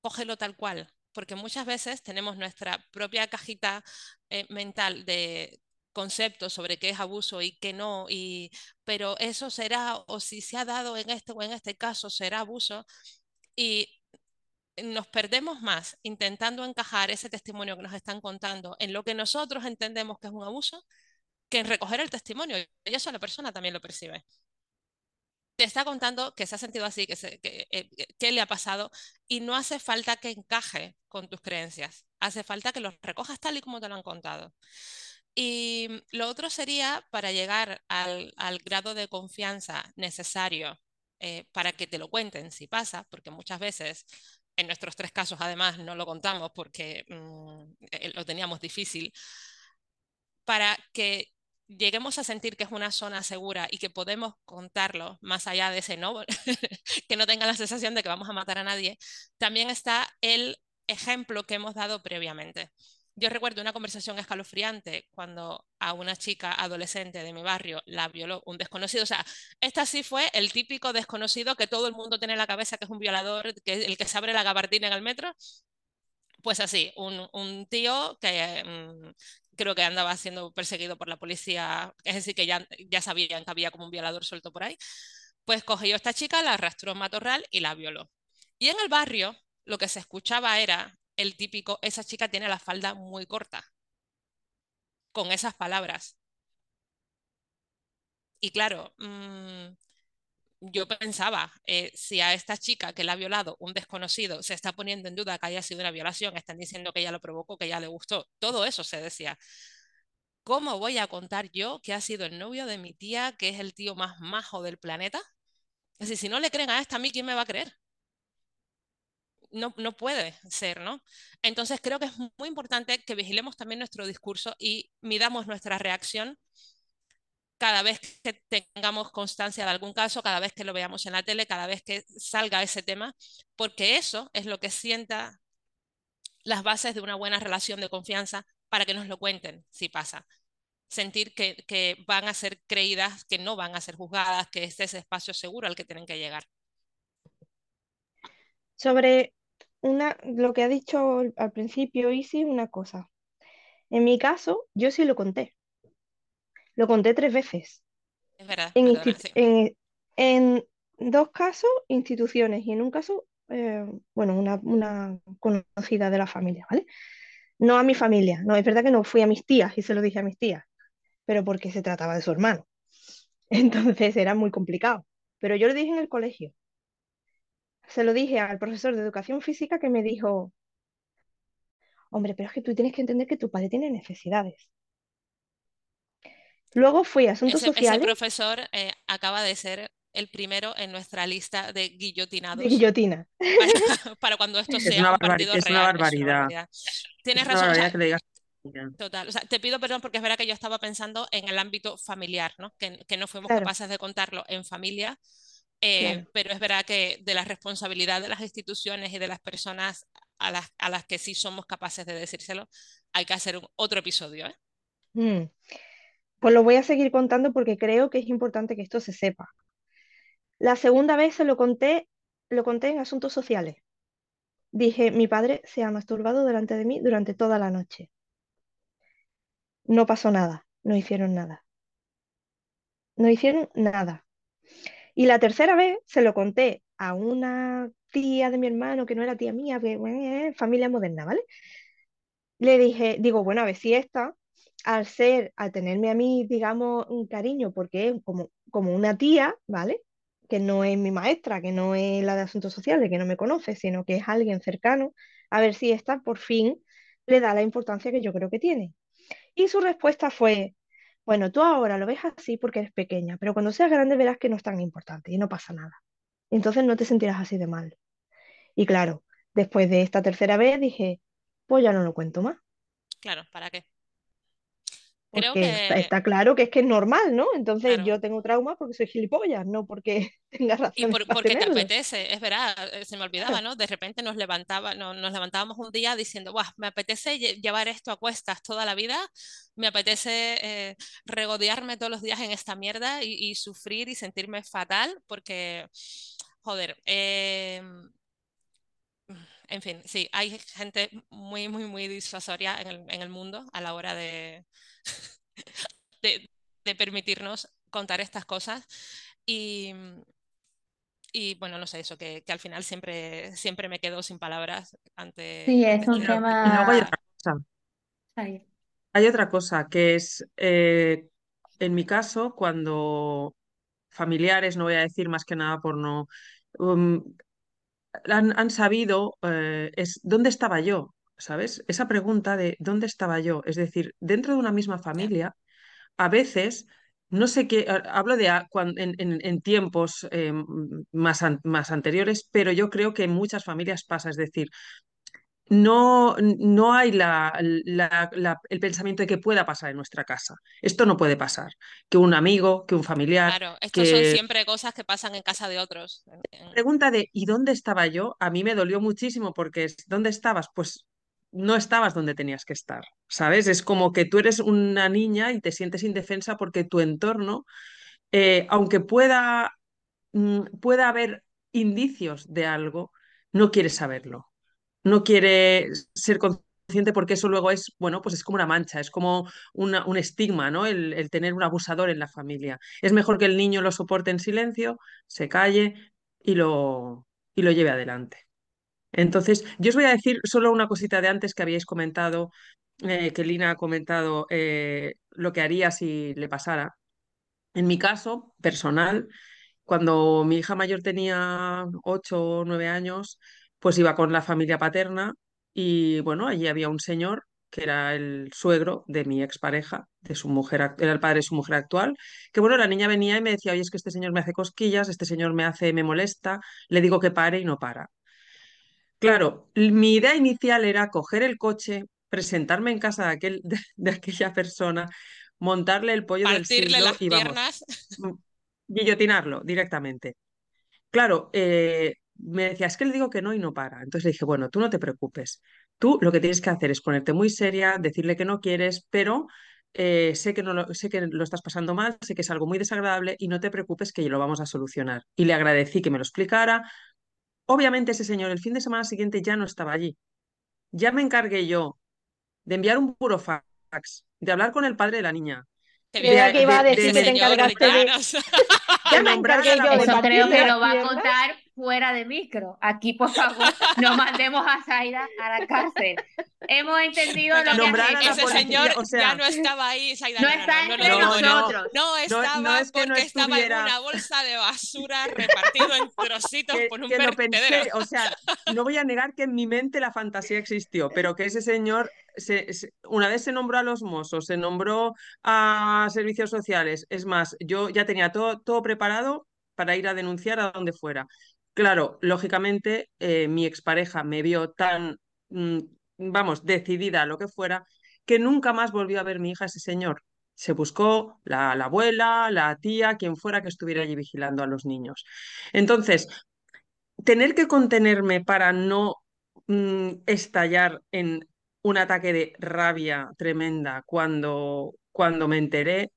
cógelo tal cual, porque muchas veces tenemos nuestra propia cajita eh, mental de conceptos sobre qué es abuso y qué no, y, pero eso será, o si se ha dado en este o en este caso, será abuso, y nos perdemos más intentando encajar ese testimonio que nos están contando en lo que nosotros entendemos que es un abuso que en recoger el testimonio, y eso la persona también lo percibe te está contando que se ha sentido así, que, se, que, eh, que, le ha pasado y no hace falta que encaje con tus creencias, hace falta que los recojas tal y como te lo han contado. Y lo otro sería para llegar al, grado de confianza necesario eh, para que te lo cuenten si pasa, porque muchas veces en nuestros tres casos además no lo contamos porque mmm, lo teníamos difícil, para que lleguemos a sentir que es una zona segura y que podemos contarlo más allá de ese no, que no tenga la sensación de que vamos a matar a nadie, también está el ejemplo que hemos dado previamente. Yo recuerdo una conversación escalofriante cuando a una chica adolescente de mi barrio la violó un desconocido. O sea, esta sí fue el típico desconocido que todo el mundo tiene en la cabeza que es un violador, que es el que se abre la gabardina en el metro. Pues así, un, tío que mmm, creo que andaba siendo perseguido por la policía, es decir, que ya, sabían que había como un violador suelto por ahí, pues cogió a esta chica, la arrastró a matorral y la violó. Y en el barrio lo que se escuchaba era el típico, esa chica tiene la falda muy corta, con esas palabras. Y claro, mm, yo pensaba, eh, si a esta chica que la ha violado un desconocido se está poniendo en duda que haya sido una violación, están diciendo que ella lo provocó, que ella le gustó, todo eso se decía. ¿Cómo voy a contar yo que ha sido el novio de mi tía, que es el tío más majo del planeta? Es decir, si no le creen a esta, a mí, ¿quién me va a creer? No, no puede ser, ¿no? Entonces creo que es muy importante que vigilemos también nuestro discurso y midamos nuestra reacción cada vez que tengamos constancia de algún caso, cada vez que lo veamos en la tele, cada vez que salga ese tema, porque eso es lo que sienta las bases de una buena relación de confianza para que nos lo cuenten si pasa. Sentir que, que van a ser creídas, que no van a ser juzgadas, que este es ese espacio seguro al que tienen que llegar. Sobre una, lo que ha dicho al principio, Isi, una cosa. En mi caso, yo sí lo conté. Lo conté tres veces. Es verdad. En, perdona, insti- sí. en- en dos casos, instituciones, y en un caso, eh, bueno, una, una conocida de la familia, ¿vale? No a mi familia, no, es verdad que no fui a mis tías y se lo dije a mis tías, pero porque se trataba de su hermano. Entonces era muy complicado. Pero yo lo dije en el colegio. Se lo dije al profesor de educación física que me dijo, hombre, pero es que tú tienes que entender que tu padre tiene necesidades. Luego fui a asuntos Ese, ese sociales profesor eh, acaba de ser el primero en nuestra lista de de guillotinados guillotina. para, para cuando esto Es sea una, un partido es una real. Es una barbaridad. barbaridad. Tienes Es una razón, o sea, barbaridad que le digas. Total, o sea, te pido perdón porque es verdad que yo estaba pensando en el ámbito familiar, ¿no? Que, que no fuimos Claro, capaces de contarlo en familia, eh, claro. pero es verdad que de la responsabilidad de las instituciones y de las personas a las, a las que sí somos capaces de decírselo, hay que hacer un, otro episodio, ¿eh? Mm. Pues lo voy a seguir contando porque creo que es importante que esto se sepa. La segunda vez se lo conté, lo conté en asuntos sociales. Dije, mi padre se ha masturbado delante de mí durante toda la noche. No pasó nada, no hicieron nada. No hicieron nada. Y la tercera vez se lo conté a una tía de mi hermano, que no era tía mía, que, eh, familia moderna, ¿vale? Le dije, digo, bueno, a ver si esta, al ser, al tenerme a mí, digamos, un cariño, porque es como, como una tía, ¿vale? Que no es mi maestra, que no es la de asuntos sociales, que no me conoce, sino que es alguien cercano, a ver si esta por fin le da la importancia que yo creo que tiene. Y su respuesta fue, bueno, tú ahora lo ves así porque eres pequeña, pero cuando seas grande verás que no es tan importante y no pasa nada. Entonces no te sentirás así de mal. Y claro, después de esta tercera vez dije, pues ya no lo cuento más. Claro, ¿para qué? Creo Porque está, que, está claro que es que es normal, ¿no? Entonces claro, yo tengo trauma porque soy gilipollas, no porque tenga y razones por- para porque te tenerlo. apetece, es verdad, eh, se me olvidaba, ¿no? De repente nos levantaba, no- nos levantábamos un día diciendo, Buah, me apetece lle- llevar esto a cuestas toda la vida, me apetece eh, regodearme todos los días en esta mierda y, y sufrir y sentirme fatal porque, joder, eh, en fin, sí, hay gente muy, muy, muy disuasoria en el, en el mundo a la hora de, de, de permitirnos contar estas cosas. Y, y bueno, no sé, eso, que, que al final siempre, siempre me quedo sin palabras ante, Sí, es un Pero- y luego hay tema... otra cosa. Ay, Hay otra cosa que es, eh, en mi caso, cuando familiares, no voy a decir más que nada por no, um, han, han sabido, eh, es dónde estaba yo, ¿sabes? Esa pregunta de dónde estaba yo, es decir, dentro de una misma familia, a veces, no sé qué, ha- hablo de en, en- en tiempos eh, más, an- más anteriores, pero yo creo que en muchas familias pasa, es decir, no, no hay la, la- la- el pensamiento de que pueda pasar en nuestra casa. Esto no puede pasar. Que un amigo, que un familiar, claro, estos son que siempre cosas que pasan en casa de otros. la pregunta de ¿y dónde estaba yo? A mí me dolió muchísimo porque es, ¿dónde estabas? Pues no estabas donde tenías que estar, ¿sabes? Es como que tú eres una niña y te sientes indefensa porque tu entorno, eh, aunque pueda, mm, pueda haber indicios de algo, no quieres saberlo no quiere ser consciente porque eso luego es, bueno, pues es como una mancha, es como un estigma, ¿no? El, el tener un abusador en la familia. Es mejor que el niño lo soporte en silencio, se calle y lo, y lo lleve adelante. Entonces, yo os voy a decir solo una cosita de antes que habíais comentado, eh, que Lina ha comentado eh, lo que haría si le pasara. En mi caso personal, cuando mi hija mayor tenía 8 o 9 años, pues iba con la familia paterna y bueno, allí había un señor que era el suegro de mi expareja, de su mujer, era el padre de su mujer actual, que bueno, la niña venía y me decía, oye, es que este señor me hace cosquillas, este señor me hace, me molesta, le digo que pare y no para. Claro, mi idea inicial era coger el coche, presentarme en casa de, aquel, de, de aquella persona, montarle el pollo del siglo las y vamos, piernas. mm, guillotinarlo directamente. Claro, eh, me decía, es que le digo que no y no para. Entonces le dije, bueno, tú no te preocupes. Tú lo que tienes que hacer es ponerte muy seria, decirle que no quieres, pero eh, sé que no lo, sé que lo estás pasando mal, sé que es algo muy desagradable y no te preocupes que lo vamos a solucionar. Y le agradecí que me lo explicara. Obviamente ese señor el fin de semana siguiente ya no estaba allí. Ya me encargué yo de enviar un burofax, de hablar con el padre de la niña, de, bien. que iba a de, decir de- que te encargaste de ya me encargué la yo de Eso creo que lo va a contar fuera de micro. Aquí, por favor, no mandemos a Zaida a la cárcel. Hemos entendido lo que a ese policía, señor o ya no estaba ahí, Zaida, No está entre no, nosotros. No no, estaba no es que no porque estaba en una bolsa de basura repartido en trocitos que, por un que lo vertedero. pensé, o sea, no voy a negar que en mi mente la fantasía existió, pero que ese señor, se, se- una vez se nombró a los mozos, se nombró a servicios sociales, es más, yo ya tenía todo, todo preparado para ir a denunciar a donde fuera. Claro, lógicamente, eh, mi expareja me vio tan, mm, vamos, decidida a lo que fuera, que nunca más volvió a ver mi hija ese señor. Se buscó la, la abuela, la tía, quien fuera que estuviera allí vigilando a los niños. Entonces, tener que contenerme para no mm, estallar en un ataque de rabia tremenda cuando, cuando me enteré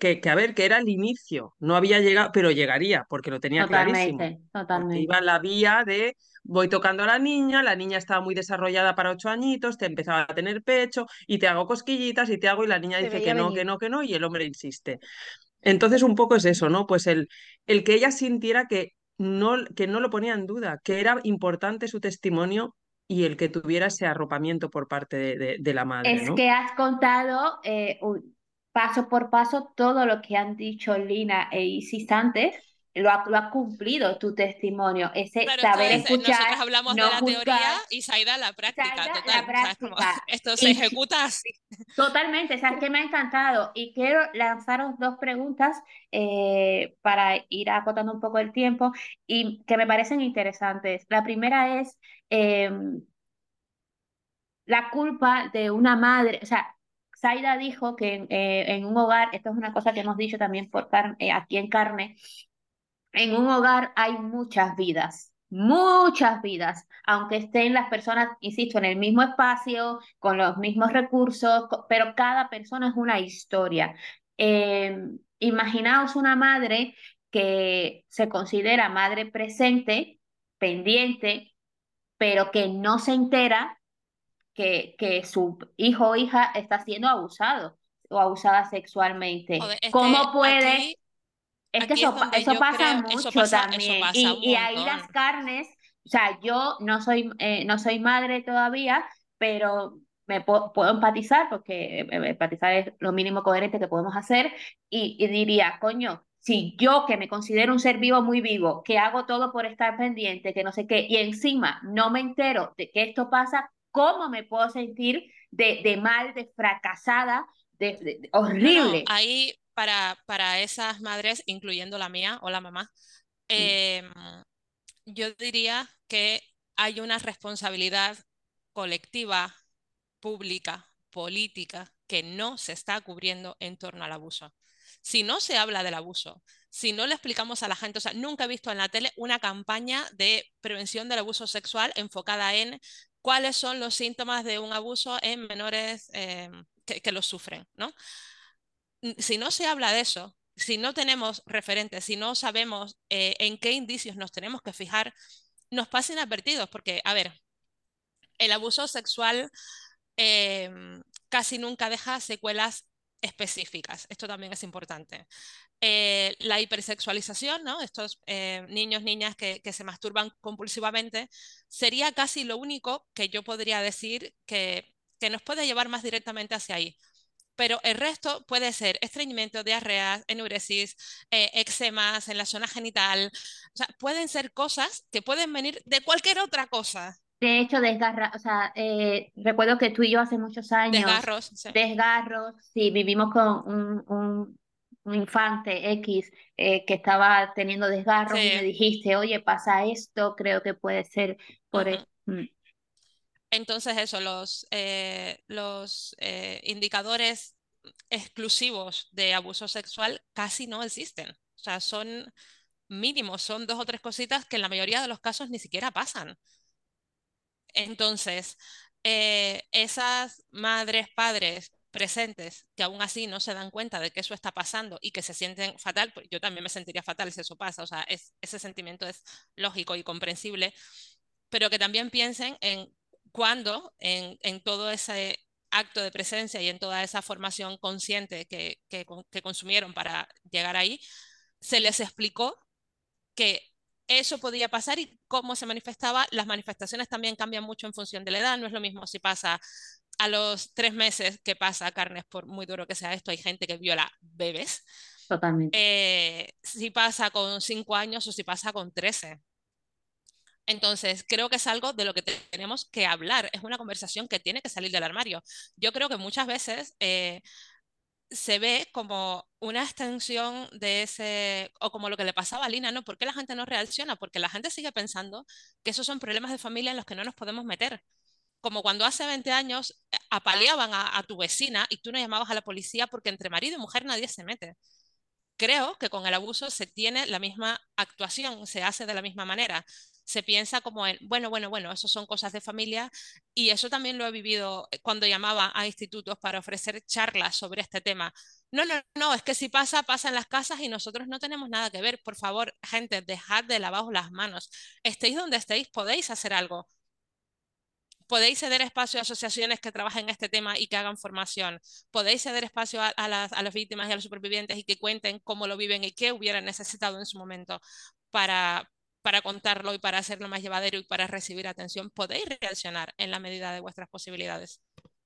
que, que, a ver, que era el inicio, no había llegado, pero llegaría, porque lo tenía clarísimo, Totalmente, porque iba la vía de voy tocando a la niña, la niña estaba muy desarrollada para ocho añitos, te empezaba a tener pecho y te hago cosquillitas y te hago y la niña dice que no, que no, que no y el hombre insiste. Entonces, un poco es eso, ¿no? Pues el, el que ella sintiera que no, que no lo ponía en duda, que era importante su testimonio y el que tuviera ese arropamiento por parte de, de- de la madre, Es ¿no? que has contado eh, un- paso por paso todo lo que han dicho Lina e Isis antes. Lo ha, lo ha cumplido tu testimonio. Ese Claro, saber es, escuchar, nosotros hablamos de no la teoría juzgar. y Zaida la práctica, total. la O sea, es como, práctica. esto se Y ejecuta así. Totalmente, sabes que me ha encantado y quiero lanzaros dos preguntas eh, para ir acotando un poco el tiempo y que me parecen interesantes. La primera es em, la culpa de una madre, o sea, Zaida dijo que en, eh, en un hogar, esto es una cosa que hemos dicho también por eh, aquí en carne, en un hogar hay muchas vidas, muchas vidas, aunque estén las personas, insisto, en el mismo espacio, con los mismos recursos, pero cada persona es una historia. Eh, imaginaos una madre que se considera madre presente, pendiente, pero que no se entera que, que su hijo o hija está siendo abusado o abusada sexualmente. Joder, ¿Cómo puede? aquí, Es que es eso, eso pasa creo, eso mucho pasa, también. Y, y ahí las carnes, o sea, yo no soy, eh, no soy madre todavía, pero me po- puedo empatizar, porque eh, eh, empatizar es lo mínimo coherente que podemos hacer, y, y diría, coño, si yo que me considero un ser vivo muy vivo, que hago todo por estar pendiente, que no sé qué, y encima no me entero de que esto pasa, ¿cómo me puedo sentir de, de mal, de fracasada, de, No, horrible? ahí para, para esas madres, incluyendo la mía o la mamá, em, yo diría que hay una responsabilidad colectiva, pública, política, que no se está cubriendo en torno al abuso. Si no se habla del abuso, si no le explicamos a la gente, o sea, nunca he visto en la tele una campaña de prevención del abuso sexual enfocada en cuáles son los síntomas de un abuso en menores em, que, que lo sufren, ¿no? si no se habla de eso, si no tenemos referentes, si no sabemos eh, en qué indicios nos tenemos que fijar, nos pasa inadvertidos, porque, a ver, el abuso sexual em, casi nunca deja secuelas específicas. Esto también es importante. Eh, la hipersexualización, ¿no? Estos eh, niños, niñas que, que, se masturban compulsivamente, sería casi lo único que yo podría decir que, que nos puede llevar más directamente hacia ahí. Pero el resto puede ser estreñimiento, diarrea, enuresis, eh, eczemas en la zona genital. O sea, pueden ser cosas que pueden venir de cualquier otra cosa. De hecho, desgarra, o sea, eh, recuerdo que tú y yo hace muchos años. Desgarros. Sí. Desgarros, sí, vivimos con un, un, un infante X eh, que estaba teniendo desgarros y me dijiste, oye, pasa esto, creo que puede ser por Ujú. el- Mm, Entonces, eso, los, eh, los indicadores exclusivos de abuso sexual casi no existen. O sea, son mínimos, son dos o tres cositas que en la mayoría de los casos ni siquiera pasan. Entonces, eh, esas madres, padres presentes que aún así no se dan cuenta de que eso está pasando y que se sienten fatal, pues yo también me sentiría fatal si eso pasa, o sea, es, ese sentimiento es lógico y comprensible, pero que también piensen en cuándo en, en todo ese acto de presencia y en toda esa formación consciente que, que, que consumieron para llegar ahí, se les explicó que eso podía pasar y cómo se manifestaba. Las manifestaciones también cambian mucho en función de la edad. No es lo mismo si pasa a los tres meses que pasa carnes, por muy duro que sea esto, hay gente que viola bebés. totalmente. Eh, si pasa con cinco años o si pasa con trece. Entonces, creo que es algo de lo que tenemos que hablar. Es una conversación que tiene que salir del armario. Yo creo que muchas veces eh, se ve como una extensión de ese, o como lo que le pasaba a Lina, ¿no? ¿Por qué la gente no reacciona? Porque la gente sigue pensando que esos son problemas de familia en los que no nos podemos meter. Como cuando hace 20 años eh, apaleaban a, a tu vecina y tú no llamabas a la policía porque entre marido y mujer nadie se mete. Creo que con el abuso se tiene la misma actuación, se hace de la misma manera. Se piensa como en, bueno, bueno, bueno, eso son cosas de familia y eso también lo he vivido cuando llamaba a institutos para ofrecer charlas sobre este tema. No, no, no, es que si pasa, pasa en las casas y nosotros no tenemos nada que ver. Por favor, gente, dejad de lavaros las manos. Estéis donde estéis, podéis hacer algo podéis ceder espacio a asociaciones que trabajen en este tema y que hagan formación. Podéis ceder espacio a, las, a, las, víctimas y a los supervivientes y que cuenten cómo lo viven y qué hubieran necesitado en su momento para, para contarlo y para hacerlo más llevadero y para recibir atención. Podéis reaccionar en la medida de vuestras posibilidades.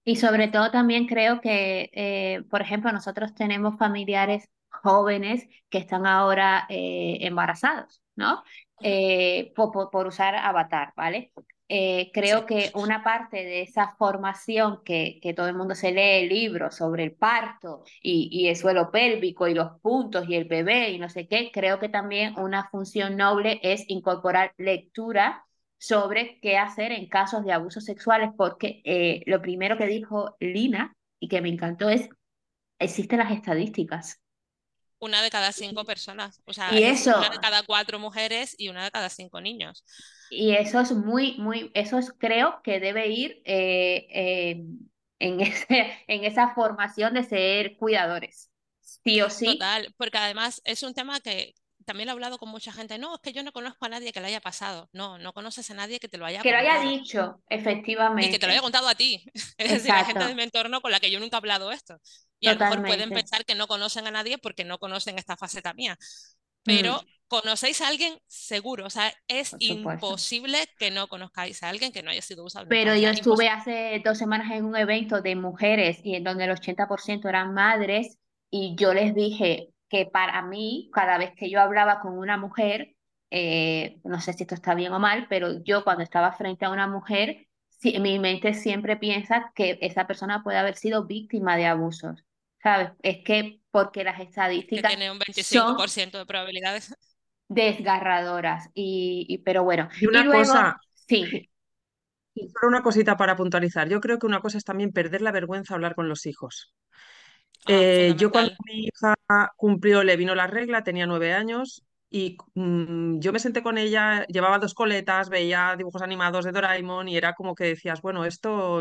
Y sobre todo también creo que, eh, por ejemplo, nosotros tenemos familiares jóvenes que están ahora eh, embarazados, ¿no? Eh, por, por, usar Avatar, ¿vale? Eh, creo que una parte de esa formación que, que todo el mundo se lee libros sobre el parto y, y, el suelo pélvico y los puntos y el bebé y no sé qué, creo que también una función noble es incorporar lectura sobre qué hacer en casos de abusos sexuales, porque eh, lo primero que dijo Lina y que me encantó es, existen las estadísticas. Una de cada cinco personas, o sea, y es eso, una de cada cuatro mujeres y una de cada cinco niños. Y eso es muy, muy, eso es, creo que debe ir eh, eh, en, ese, en esa formación de ser cuidadores, sí o sí. Total, porque además es un tema que también he hablado con mucha gente, no, es que yo no conozco a nadie que lo haya pasado, no, no conoces a nadie que te lo haya que contado. lo haya dicho, efectivamente. Ni que te lo haya contado a ti, es decir, hay gente de mi entorno con la que yo nunca he hablado esto. Y Totalmente. a lo mejor pueden pensar que no conocen a nadie porque no conocen esta faceta mía. Pero mm. conocéis a alguien seguro, o sea, es imposible que no conozcáis a alguien que no haya sido usado. Pero yo estuve hace dos semanas en un evento de mujeres y en donde el 80% eran madres y yo les dije que para mí, cada vez que yo hablaba con una mujer, eh, no sé si esto está bien o mal, pero yo cuando estaba frente a una mujer, sí, mi mente siempre piensa que esa persona puede haber sido víctima de abusos. ¿Sabes? Es que porque las estadísticas que tiene un 25% son de probabilidades. desgarradoras y, y, pero bueno. Y una y luego, cosa sí solo una cosita para puntualizar. Yo creo que una cosa es también perder la vergüenza a hablar con los hijos. Ah, eh, yo cuando mi hija cumplió le vino la regla tenía nueve años y mmm, yo me senté con ella, llevaba dos coletas, veía dibujos animados de Doraemon y era como que decías, bueno, esto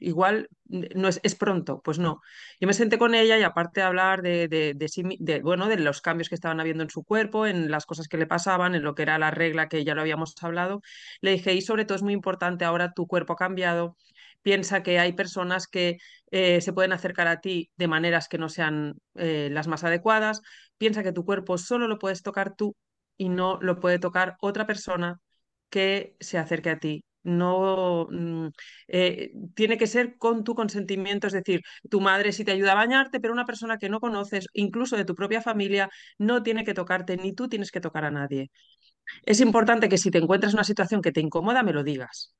igual no es, es pronto, pues no. Yo me senté con ella y aparte de hablar de, de, de, de, bueno, de los cambios que estaban habiendo en su cuerpo, en las cosas que le pasaban, en lo que era la regla que ya lo habíamos hablado, le dije, y sobre todo es muy importante, ahora tu cuerpo ha cambiado, piensa que hay personas que eh, se pueden acercar a ti de maneras que no sean eh, las más adecuadas, piensa que tu cuerpo solo lo puedes tocar tú y no lo puede tocar otra persona que se acerque a ti. No mm, eh, tiene que ser con tu consentimiento, es decir, tu madre sí te ayuda a bañarte, pero una persona que no conoces, incluso de tu propia familia, no tiene que tocarte, ni tú tienes que tocar a nadie. Es importante que si te encuentras en una situación que te incomoda, me lo digas.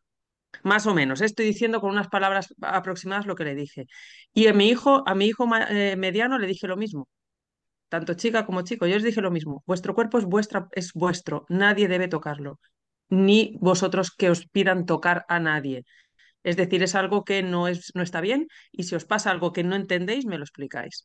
Más o menos, estoy diciendo con unas palabras aproximadas lo que le dije. Y a mi hijo, a mi hijo eh, mediano le dije lo mismo tanto chica como chico, yo os dije lo mismo, vuestro cuerpo es, vuestra, es vuestro, nadie debe tocarlo, ni vosotros que os pidan tocar a nadie. Es decir, es algo que no, es, no está bien y si os pasa algo que no entendéis, me lo explicáis.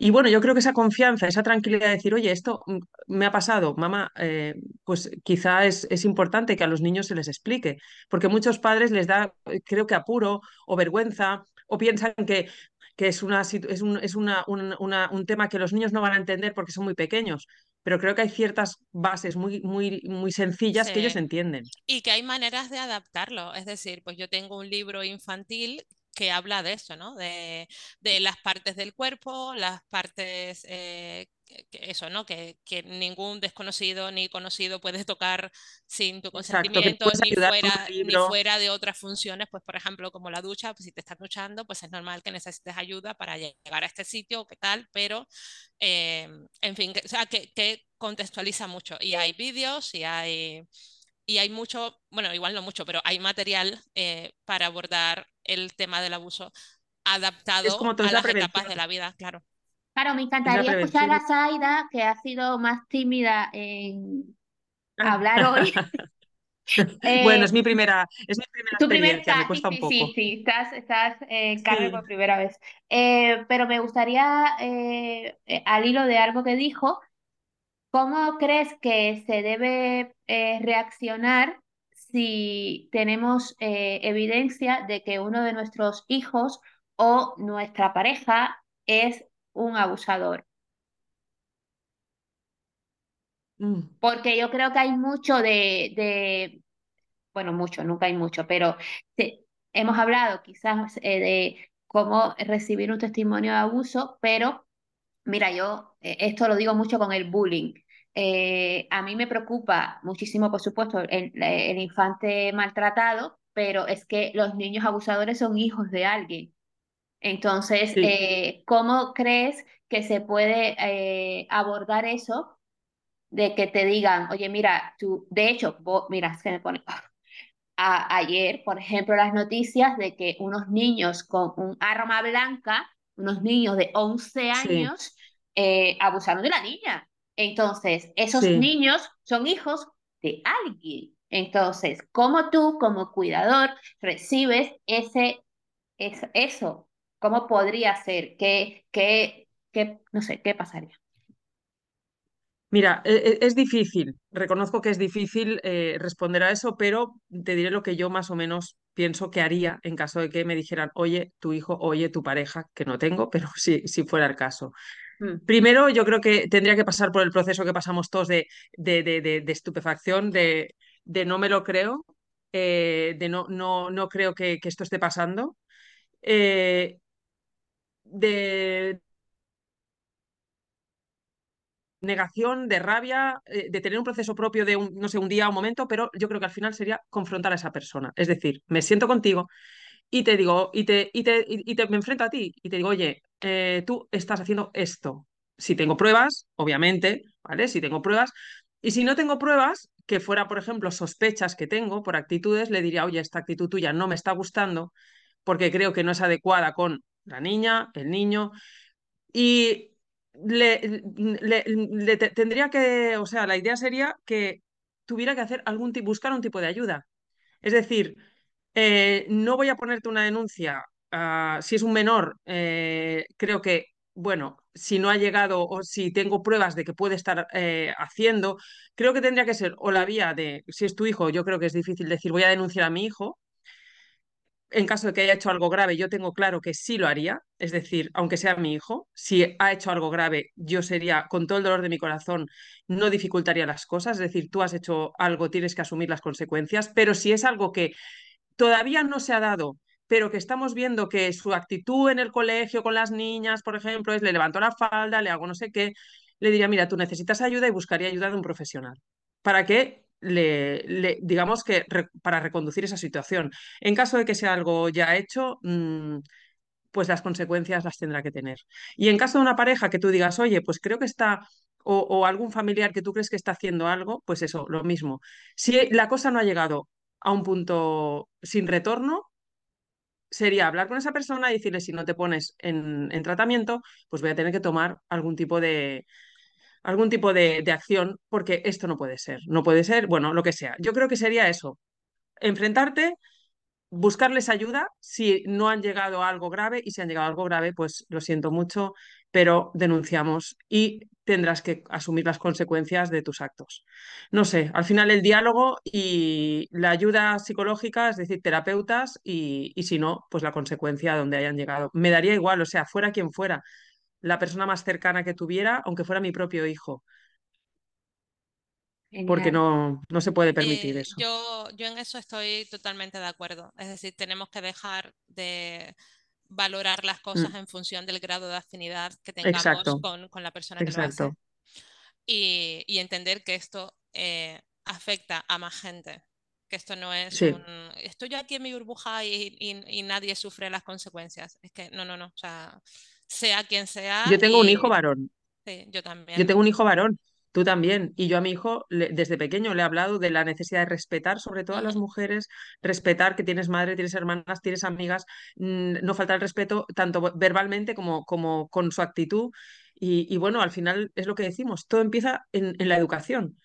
Y bueno, yo creo que esa confianza, esa tranquilidad de decir, oye, esto mm, me ha pasado, mamá, eh, pues quizá es, es, importante que a los niños se les explique, porque muchos padres les da, eh, creo que apuro o vergüenza, o piensan que, que es, una, es, un, es una, una, un tema que los niños no van a entender porque son muy pequeños, pero creo que hay ciertas bases muy, muy, muy sencillas Sí. que ellos entienden. Y que hay maneras de adaptarlo. Es decir, pues yo tengo un libro infantil que habla de eso, ¿no? De, de las partes del cuerpo, las partes, eh, que- que eso, ¿no? Que, que ningún desconocido ni conocido puede tocar sin tu consentimiento, ni fuera, ni libro. fuera de otras funciones, pues por ejemplo, como la ducha, pues si te estás duchando, pues es normal que necesites ayuda para llegar a este sitio, qué tal, pero eh, en fin, que, o sea, que, que contextualiza mucho. Y hay vídeos y hay y hay mucho, bueno, igual no mucho, pero hay material eh, para abordar el tema del abuso Es adaptado como a es la las etapas de la vida, claro. Claro, me encantaría escuchar a. Zaida, que ha sido más tímida en Ah. hablar hoy. Bueno, Eh, es mi primera, es mi primera tu primer me sí, un sí, poco. sí, sí, estás, estás en carne Sí. por primera vez. Eh, pero me gustaría, eh, eh, al hilo de algo que dijo, ¿cómo crees que se debe eh, reaccionar si tenemos eh, evidencia de que uno de nuestros hijos o nuestra pareja es un abusador? Mm. Porque yo creo que hay mucho de, de bueno, mucho, nunca hay mucho, pero hemos hablado quizás eh, de cómo recibir un testimonio de abuso, pero mira, yo eh, esto lo digo mucho con el bullying. Eh, a mí me preocupa muchísimo, por supuesto, el, el infante maltratado, pero es que los niños abusadores son hijos de alguien. Entonces, Sí. eh, ¿cómo crees que se puede eh, abordar eso? De que te digan, oye, mira, tú, de hecho, vos, mira, se me pone, a- ayer, por ejemplo, las noticias de que unos niños con un arma blanca, unos niños de 11 Sí, años, eh, abusaron de la niña. Entonces, esos sí. niños son hijos de alguien. Entonces, ¿cómo tú, como cuidador, recibes ese, es- eso? ¿Cómo podría ser? ¿Qué, qué, qué, no sé, qué pasaría? Mira, e- e- es difícil, reconozco que es difícil eh, responder a eso, pero te diré lo que yo más o menos pienso que haría en caso de que me dijeran, oye, tu hijo, oye, tu pareja, que no tengo, pero si, si fuera el caso. Mm. Primero, yo creo que tendría que pasar por el proceso que pasamos todos de, de, de, de- estupefacción, de, no me lo creo, eh, de no, no, no creo que, esto esté pasando, eh, de negación, de rabia, eh, de tener un proceso propio de un, no sé, un día, un momento, pero yo creo que al final sería confrontar a esa persona. Es decir, me siento contigo y te digo, y te, y te, y te me enfrento a ti y te digo, oye, eh, tú estás haciendo esto. Si tengo pruebas, obviamente, ¿vale? Si tengo pruebas. Y si no tengo pruebas, que fuera, por ejemplo, sospechas que tengo por actitudes, le diría, oye, esta actitud tuya no me está gustando porque creo que no es adecuada con la niña, el niño, y le, le- le te- tendría que, o sea, la idea sería que tuviera que hacer algún tipo, buscar un tipo de ayuda. Es decir, eh, no voy a ponerte una denuncia. ah, si es un menor, eh, creo que, bueno, si no ha llegado o si tengo pruebas de que puede estar eh, haciendo, creo que tendría que ser o la vía de, si es tu hijo, yo creo que es difícil decir voy a denunciar a mi hijo, en caso de que haya hecho algo grave, yo tengo claro que sí lo haría, es decir, aunque sea mi hijo, si ha hecho algo grave, yo sería, con todo el dolor de mi corazón, no dificultaría las cosas, es decir, tú has hecho algo, tienes que asumir las consecuencias, pero si es algo que todavía no se ha dado, pero que estamos viendo que su actitud en el colegio con las niñas, por ejemplo, es le levanto la falda, le hago no sé qué, le diría, mira, tú necesitas ayuda y buscaría ayuda de un profesional para que le, le digamos que para reconducir esa situación. En caso de que sea algo ya hecho, mmm, pues las consecuencias las tendrá que tener. Y en caso de una pareja que tú digas, oye, pues creo que está, o, algún familiar que tú crees que está haciendo algo, pues eso, lo mismo. Si la cosa no ha llegado a un punto sin retorno, sería hablar con esa persona y decirle, si no te pones en, en tratamiento, pues voy a tener que tomar algún tipo de, algún tipo de, de, acción, porque esto no puede ser, no puede ser, bueno, lo que sea. Yo creo que sería eso, enfrentarte, buscarles ayuda si no han llegado a algo grave y si han llegado a algo grave, pues lo siento mucho, pero denunciamos y tendrás que asumir las consecuencias de tus actos. No sé, al final el diálogo y la ayuda psicológica, es decir, terapeutas y, y si no, pues la consecuencia donde hayan llegado. Me daría igual, o sea, fuera quien fuera, la persona más cercana que tuviera, aunque fuera mi propio hijo. Genial. Porque no, no se puede permitir Eh, eso. yo, yo en eso estoy totalmente de acuerdo. Es decir, tenemos que dejar de valorar las cosas Mm, en función del grado de afinidad que tengamos Exacto, con, con la persona que lo hace exacto. y, y entender que esto eh, afecta a más gente, que esto no es Sí, un... Estoy yo aquí en mi burbuja y, y- y nadie sufre las consecuencias. Es que no, no, no. O sea, sea quien sea yo tengo un hijo varón. sí, yo Yo también. tengo un hijo varón, tú también. Y yo a mi hijo le- desde pequeño le he hablado de la necesidad de respetar, sobre todo a las mujeres, respetar que tienes madre, tienes hermanas, tienes amigas, mm, no faltar el respeto tanto ve- verbalmente como, como con su actitud. Y, y bueno, al final es lo que decimos, todo empieza en, en la educación.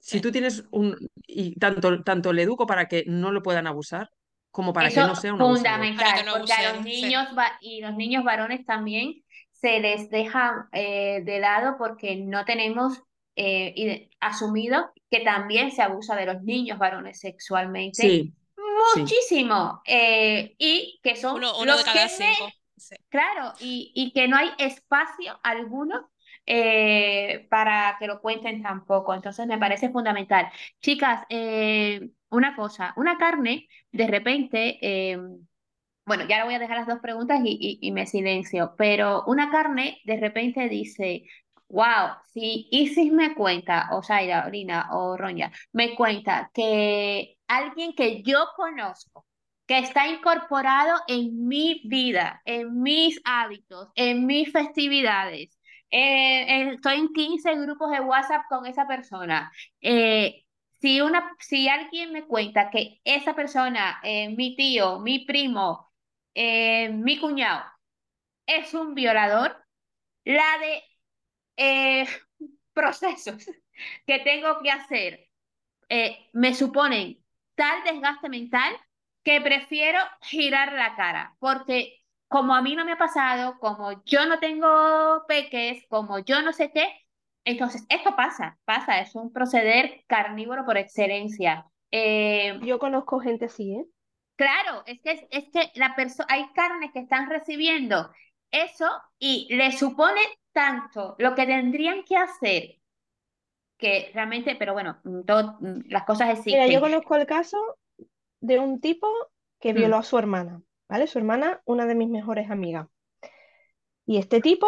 Si tú tienes un... Y tanto, tanto le educo para que no lo puedan abusar, como para que no sea un abusador. Para que fundamental, no porque a los sí. niños va- y los niños varones también se les deja eh, de lado porque no tenemos eh, ide- asumido que también se abusa de los niños varones sexualmente Sí, sí. muchísimo eh, y que son Uno, uno de los que cada me cinco. Sí. Claro, y, y que no hay espacio alguno eh, para que lo cuenten tampoco. Entonces me parece fundamental. Chicas, eh, una cosa, una carne, de repente, eh, bueno, ya le voy a dejar las dos preguntas y, y, y me silencio, pero una carne de repente dice, wow, si Isis me cuenta, o Zaira, Lina o Roña, me cuenta que alguien que yo conozco, que está incorporado en mi vida, en mis hábitos, en mis festividades, eh, eh, estoy en 15 grupos de WhatsApp con esa persona. eh, si, una, si alguien me cuenta que esa persona, mi tío, mi primo, mi cuñado es un violador, la de eh, procesos que tengo que hacer eh, me suponen tal desgaste mental que prefiero girar la cara, porque como a mí no me ha pasado, como yo no tengo peques, como yo no sé qué, entonces esto pasa, pasa, es un proceder carnívoro por excelencia. Eh, Yo conozco gente así, ¿eh? Claro, es que, es que la hay carnes que están recibiendo eso y le supone tanto lo que tendrían que hacer que realmente, pero bueno, mm, todo- mm, las cosas Mira, yo existen. conozco el caso de un tipo que Mm, violó a su hermana, ¿vale? Su hermana, una de mis mejores amigas. Y este tipo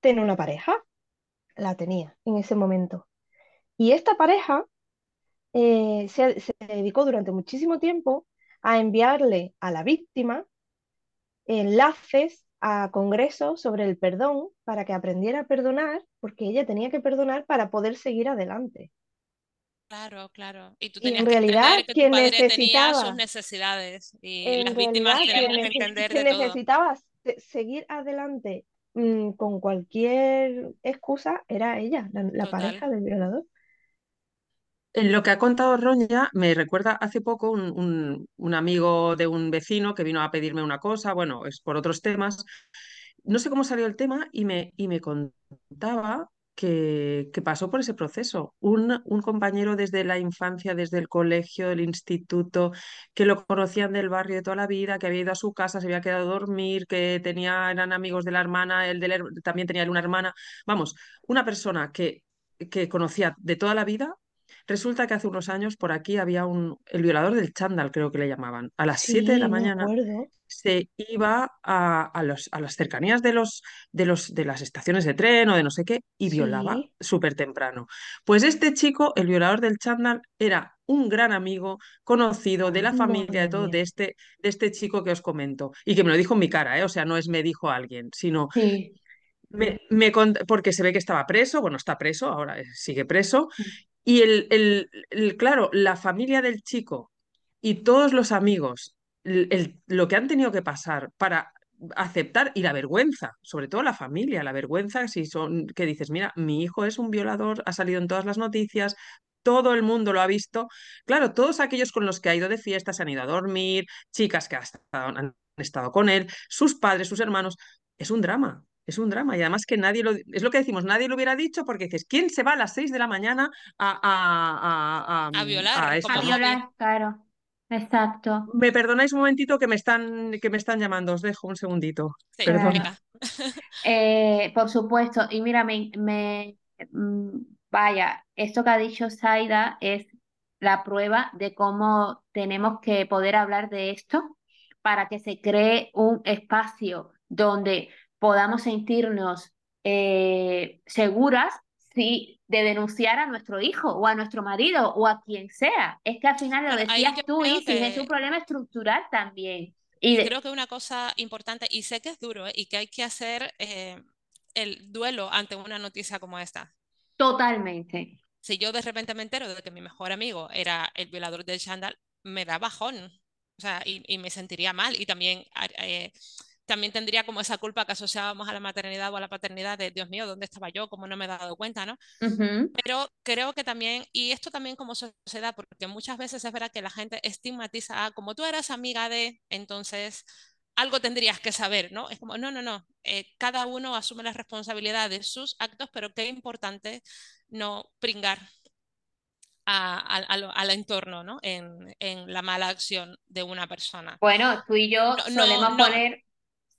tiene una pareja, la tenía en ese momento. Y esta pareja eh, se, se dedicó durante muchísimo tiempo a enviarle a la víctima enlaces a congresos sobre el perdón para que aprendiera a perdonar, porque ella tenía que perdonar para poder seguir adelante. Claro, claro. Y tú Y en que realidad, que quien tenía sus necesitaba, necesidades y en las víctimas realidad, que entender de necesitaba se- seguir adelante mm, con cualquier excusa era ella, la, la pareja del violador. En lo que ha contado Roña me recuerda hace poco un, un- amigo de un vecino que vino a pedirme una cosa, bueno, es por otros temas. No sé cómo salió el tema y me, y me contaba que, que pasó por ese proceso. Un, un compañero desde la infancia, desde el colegio, del instituto, que lo conocían del barrio de toda la vida, que había ido a su casa, se había quedado a dormir, que tenía, eran amigos de la hermana, él del también tenía una hermana. Vamos, una persona que, que conocía de toda la vida Resulta que hace unos años por aquí había un, el violador del chándal, creo que le llamaban. A las 7 de la Sí, mañana acuerdo. se iba a, a los, a las cercanías de, los, de, los, de las estaciones de tren o de no sé qué y violaba Sí, súper temprano. Pues este chico, el violador del chándal, era un gran amigo, conocido de la familia, de todo, de este, de este chico que os comento. Y que me lo dijo en mi cara, ¿eh? O sea, no es me dijo alguien, sino Sí. me, me porque se ve que estaba preso, bueno, está preso, ahora eh, sigue preso. Y el, el, el- claro, la familia del chico y todos los amigos, el- lo que han tenido que pasar para aceptar y la vergüenza, sobre todo la familia, la vergüenza si son que dices, mira, mi hijo es un violador, ha salido en todas las noticias, todo el mundo lo ha visto. Claro, todos aquellos con los que ha ido de fiesta se han ido a dormir, chicas que ha estado- han estado con él, sus padres, sus hermanos, es un drama. Es un drama y además que nadie lo, es lo que decimos, nadie lo hubiera dicho porque dices, ¿quién se va a las 6 de la mañana a, a, a, A a- a violar A violar, claro. Exacto. Me perdonáis un momentito que me están, que me están llamando, os dejo un segundito. Sí. Eh, por supuesto, y mira, me, me- mm, vaya, esto que ha dicho Zaida es la prueba de cómo tenemos que poder hablar de esto para que se cree un espacio donde podamos sentirnos eh, seguras sí, de denunciar a nuestro hijo o a nuestro marido o a quien sea. Es que al final lo decías tú, creo Isis, es un que, problema estructural también. Y y de- creo que una cosa importante, y sé que es duro, ¿eh? y que hay que hacer eh, el duelo ante una noticia como esta. totalmente. Si yo de repente me entero de que mi mejor amigo era el violador del chándal, me da bajón. O sea, y, y me sentiría mal. Y también, eh, también tendría como esa culpa que asociábamos a la maternidad o a la paternidad de, Dios mío, ¿dónde estaba yo? ¿Cómo no me he dado cuenta, no? Pero creo que también, y esto también como sociedad, porque muchas veces es verdad que la gente estigmatiza, ah, como tú eras amiga de, entonces algo tendrías que saber, ¿no? Es como, no, no, no, eh, cada uno asume la responsabilidad de sus actos, pero qué importante no pringar a- a- al al entorno, ¿no? En, en la mala acción de una persona. Bueno, tú y yo No, no, solemos no, poner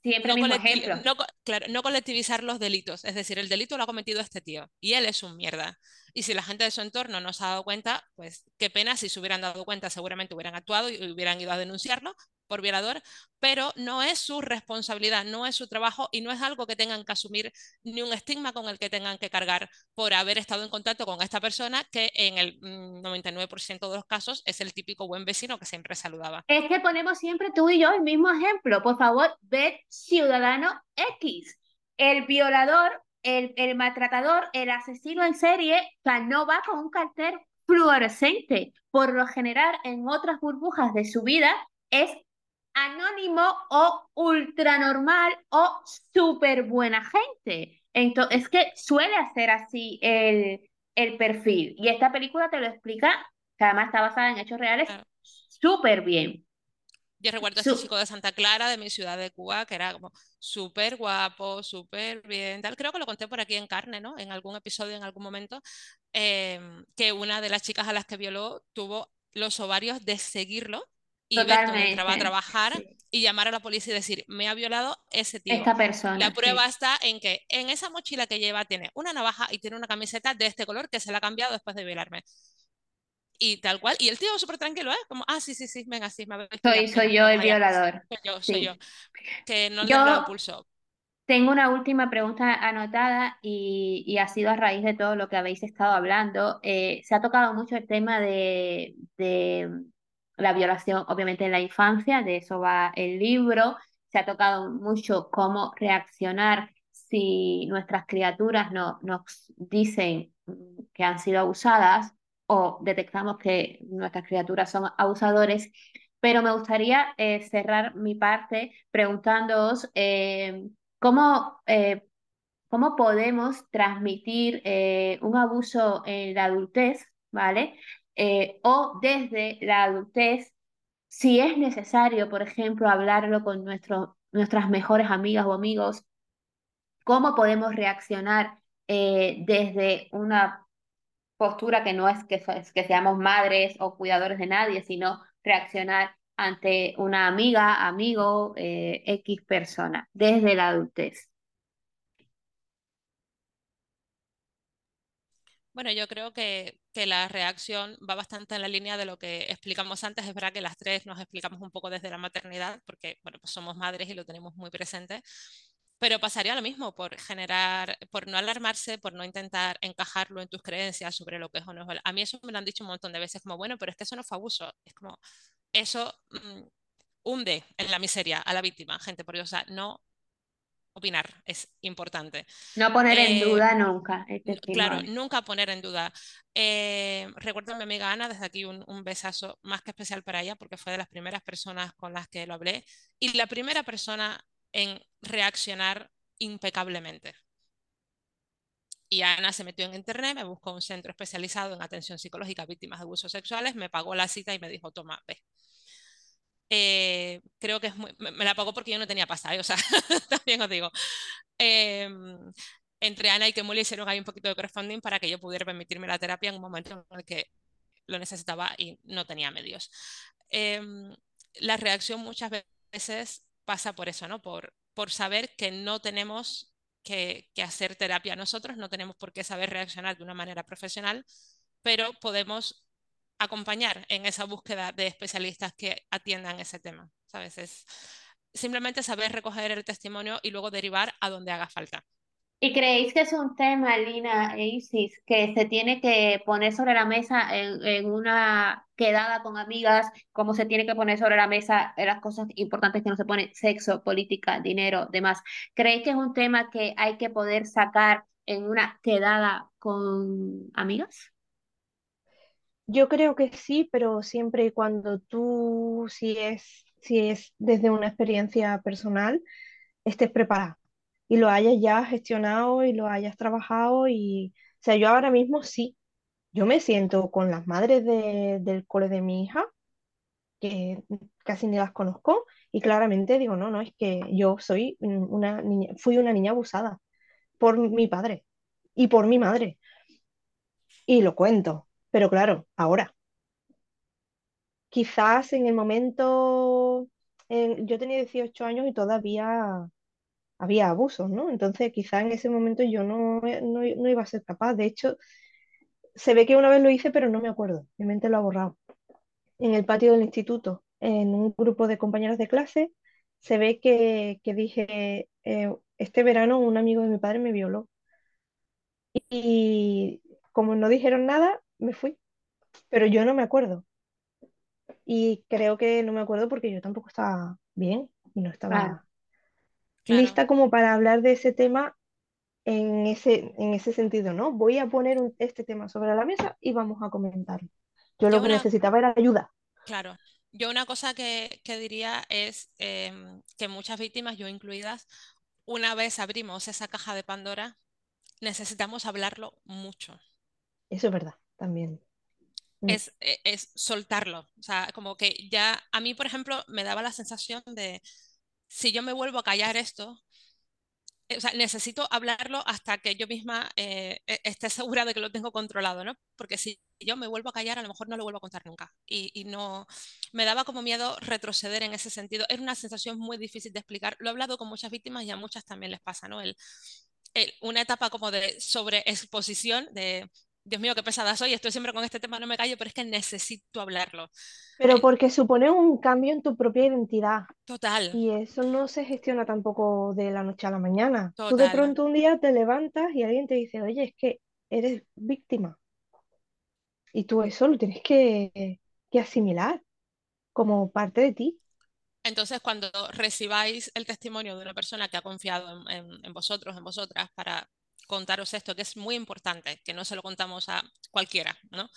siempre el no, mismo ejemplo. no co- claro, no colectivizar los delitos. Es decir, el delito lo ha cometido este tío y él es un mierda. Y si la gente de su entorno no se ha dado cuenta, pues qué pena, si se hubieran dado cuenta seguramente hubieran actuado y hubieran ido a denunciarlo por violador, pero no es su responsabilidad, no es su trabajo y no es algo que tengan que asumir ni un estigma con el que tengan que cargar por haber estado en contacto con esta persona que en el mm, 99% de los casos es el típico buen vecino que siempre saludaba. Es que ponemos siempre tú y yo el mismo ejemplo. Por favor, ved Ciudadano X. El violador, el, el maltratador, el asesino en serie, o sea, no va con un cartel fluorescente. Por lo general, en otras burbujas de su vida, es anónimo o ultranormal o súper buena gente. Entonces, es que suele hacer así el, el perfil. Y esta película te lo explica, que además está basada en hechos reales, Claro. súper bien. Yo recuerdo a este chico de Santa Clara, de mi ciudad de Cuba, que era como súper guapo, súper bien, tal. Creo que lo conté por aquí en carne, ¿no? En algún episodio, en algún momento, em, que una de las chicas a las que violó tuvo los ovarios de seguirlo y ver dónde entraba a Totalmente. trabajar Sí. y llamar a la policía y decir, me ha violado ese tío. Esta La persona, prueba sí. está en que en esa mochila que lleva tiene una navaja y tiene una camiseta de este color que se la ha cambiado después de violarme. Y tal cual. Y el tío súper tranquilo, ¿eh? Como, ah, sí, sí, sí, venga, sí, me habéis Soy, soy yo el allá. violador. Soy yo, soy yo. Que no le he dado Yo pulso. tengo una última pregunta anotada y, y ha sido a raíz de todo lo que habéis estado hablando. Eh, se ha tocado mucho el tema de, de la violación, obviamente, en la infancia, de eso va el libro. Se ha tocado mucho cómo reaccionar si nuestras criaturas no, nos dicen que han sido abusadas o detectamos que nuestras criaturas son abusadores. Pero me gustaría eh, cerrar mi parte preguntándoos eh, cómo, eh, cómo podemos transmitir un abuso en la adultez, ¿vale? Eh, o desde la adultez, si es necesario, por ejemplo, hablarlo con nuestro- nuestras mejores amigas o amigos, cómo podemos reaccionar eh, desde una postura que no es que, que seamos madres o cuidadores de nadie, sino reaccionar ante una amiga, amigo, eh, X persona, desde la adultez. Bueno, yo creo que que la reacción va bastante en la línea de lo que explicamos antes. Es verdad que las tres nos explicamos un poco desde la maternidad, porque bueno, pues somos madres y lo tenemos muy presente. Pero pasaría lo mismo por generar, por no alarmarse, por no intentar encajarlo en tus creencias sobre lo que es o no es. A mí eso me lo han dicho un montón de veces, como, bueno, pero es que eso no fue abuso. Es como, eso mm, hunde en la miseria a la víctima, gente, porque, o sea, no opinar es importante. No poner en eh, duda nunca. claro, nunca poner en duda. Eh, recuerdo a mi amiga Ana, desde aquí un, un, besazo más que especial para ella, porque fue de las primeras personas con las que lo hablé y la primera persona en reaccionar impecablemente. Y Ana se metió en internet, me buscó un centro especializado en atención psicológica a víctimas de abusos sexuales, me pagó la cita y me dijo, toma, ve. Eh, creo que es muy, me, la pagó porque yo no tenía pasta, ¿eh? o sea, también os digo. Em, entre Ana y Kemuli hicieron ahí un poquito de crowdfunding para que yo pudiera permitirme la terapia en un momento en el que lo necesitaba y no tenía medios. Em, la reacción muchas veces pasa por eso, ¿no? Por, por saber que no tenemos que, hacer terapia nosotros, no tenemos por qué saber reaccionar de una manera profesional, pero podemos acompañar en esa búsqueda de especialistas que atiendan ese tema. ¿sabes? Es simplemente saber recoger el testimonio y luego derivar a donde haga falta. ¿Y creéis que es un tema, Lina e Isis, que se tiene que poner sobre la mesa en, una quedada con amigas, como se tiene que poner sobre la mesa las cosas importantes que no se ponen, sexo, política, dinero, demás? ¿Creéis que es un tema que hay que poder sacar en una quedada con amigas? Yo creo que sí, pero siempre y cuando tú, si es, si es desde una experiencia personal, estés preparada y lo hayas ya gestionado y lo hayas trabajado y, o sea, yo ahora mismo sí, yo me siento con las madres del cole de mi hija, que casi ni las conozco, y claramente digo, no, no, es que yo soy una niña, fui una niña abusada por mi padre y por mi madre. Y lo cuento, pero claro, ahora. Quizás en el momento, yo tenía 18 años y todavía había abusos, ¿no? Entonces quizá en ese momento yo no, no, iba a ser capaz. De hecho, se ve que una vez lo hice, pero no me acuerdo. Mi mente lo ha borrado. En el patio del instituto, en un grupo de compañeros de clase, se ve que, dije, eh, este verano un amigo de mi padre me violó. Y como no dijeron nada, me fui. Pero yo no me acuerdo. Y creo que no me acuerdo porque yo tampoco estaba bien y no estaba lista como para hablar de ese tema en ese, en ese sentido, ¿no? Voy a poner este tema sobre la mesa y vamos a comentarlo. Yo, lo que necesitaba era ayuda. Claro. Yo una cosa que, diría es em, que muchas víctimas, yo incluidas, una vez abrimos esa caja de Pandora, necesitamos hablarlo mucho. Eso es verdad, también. Es, e, es, soltarlo. O sea, como que ya a mí, por ejemplo, me daba la sensación de, si yo me vuelvo a callar esto, eh, o sea, necesito hablarlo hasta que yo misma eh, e, esté segura de que lo tengo controlado, ¿no? Porque si yo me vuelvo a callar, a lo mejor no lo vuelvo a contar nunca. Y, no, me daba como miedo retroceder en ese sentido. Era una sensación muy difícil de explicar. Lo he hablado con muchas víctimas y a muchas también les pasa, ¿no? El, una etapa como de sobreexposición, de Dios mío, qué pesada soy, estoy siempre con este tema, no me callo, pero es que necesito hablarlo. Pero porque supone un cambio en tu propia identidad. Total. Y eso no se gestiona tampoco de la noche a la mañana. Tú de pronto un día te levantas y alguien te dice, oye, es que eres víctima. Y tú eso lo tienes que, que asimilar como parte de ti. Entonces, cuando recibáis el testimonio de una persona que ha confiado en, en vosotros, en vosotras, para contaros esto, que es muy importante, que no se lo contamos a cualquiera, ¿no?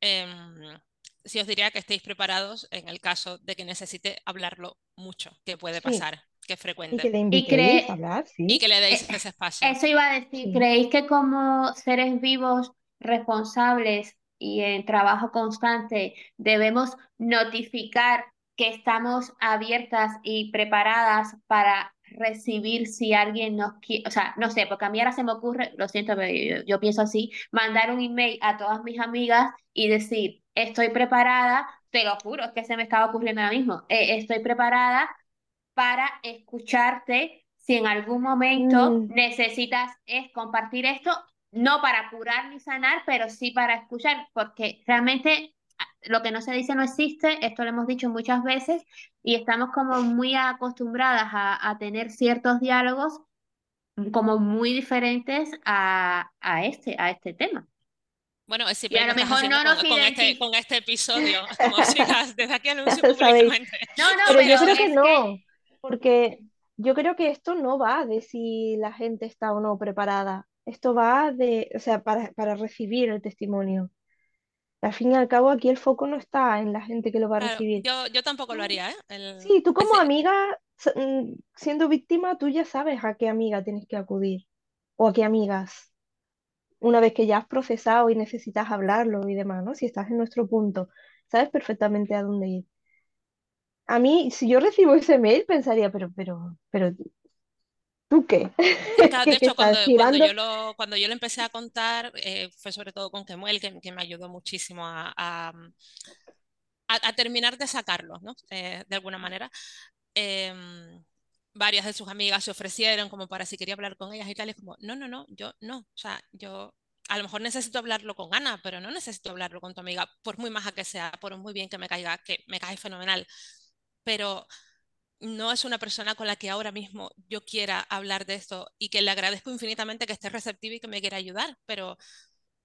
Em, sí os diría que estéis preparados en el caso de que necesite hablarlo mucho, que puede pasar, que es frecuente. Y que le hablar, Y que le deis eh, ese espacio. Eso iba a decir, ¿creéis que como seres vivos responsables y en trabajo constante debemos notificar que estamos abiertas y preparadas para recibir si alguien nos quiere, o sea, no sé, porque a mí ahora se me ocurre, lo siento, pero yo, pienso así, mandar un email a todas mis amigas y decir, estoy preparada, te lo juro, es que se me estaba ocurriendo ahora mismo, eh, estoy preparada para escucharte si en algún momento mm. necesitas es compartir esto, no para curar ni sanar, pero sí para escuchar, porque realmente lo que no se dice no existe, esto lo hemos dicho muchas veces, y estamos como muy acostumbradas a, a tener ciertos diálogos como muy diferentes a, a, este, a este tema. Bueno, es Y a lo mejor no con, nos con este, identi- con este episodio, como chicas, desde aquí anuncio Sabéis. públicamente. No, no, Pero yo pero creo que no, porque yo creo que esto no va de si la gente está o no preparada. Esto va de, o sea, para, para recibir el testimonio. Al fin y al cabo, aquí el foco no está en la gente que lo va a Claro, recibir. yo, yo tampoco lo Tú- haría, ¿eh? El- Sí, tú como ese- amiga, mm, siendo víctima, tú ya sabes a qué amiga tienes que acudir o a qué amigas. Una vez que ya has procesado y necesitas hablarlo y demás, ¿no? Si estás en nuestro punto, sabes perfectamente a dónde ir. A mí, si yo recibo ese mail, pensaría, pero, pero, pero, ¿tú qué? Claro, ¿Qué, de qué hecho, cuando, cuando yo lo, cuando yo lo empecé a contar, eh, fue sobre todo con Kemuel, que, que me ayudó muchísimo a, a, a- a terminar de sacarlo, ¿no? Eh, de alguna manera. Em, varias de sus amigas se ofrecieron como para si quería hablar con ellas y tal, y es como, no, no, no, yo no, o sea, yo a lo mejor necesito hablarlo con Ana, pero no necesito hablarlo con tu amiga, por muy maja que sea, por muy bien que me caiga, que me cae fenomenal, pero no es una persona con la que ahora mismo yo quiera hablar de esto y que le agradezco infinitamente que esté receptiva y que me quiera ayudar, pero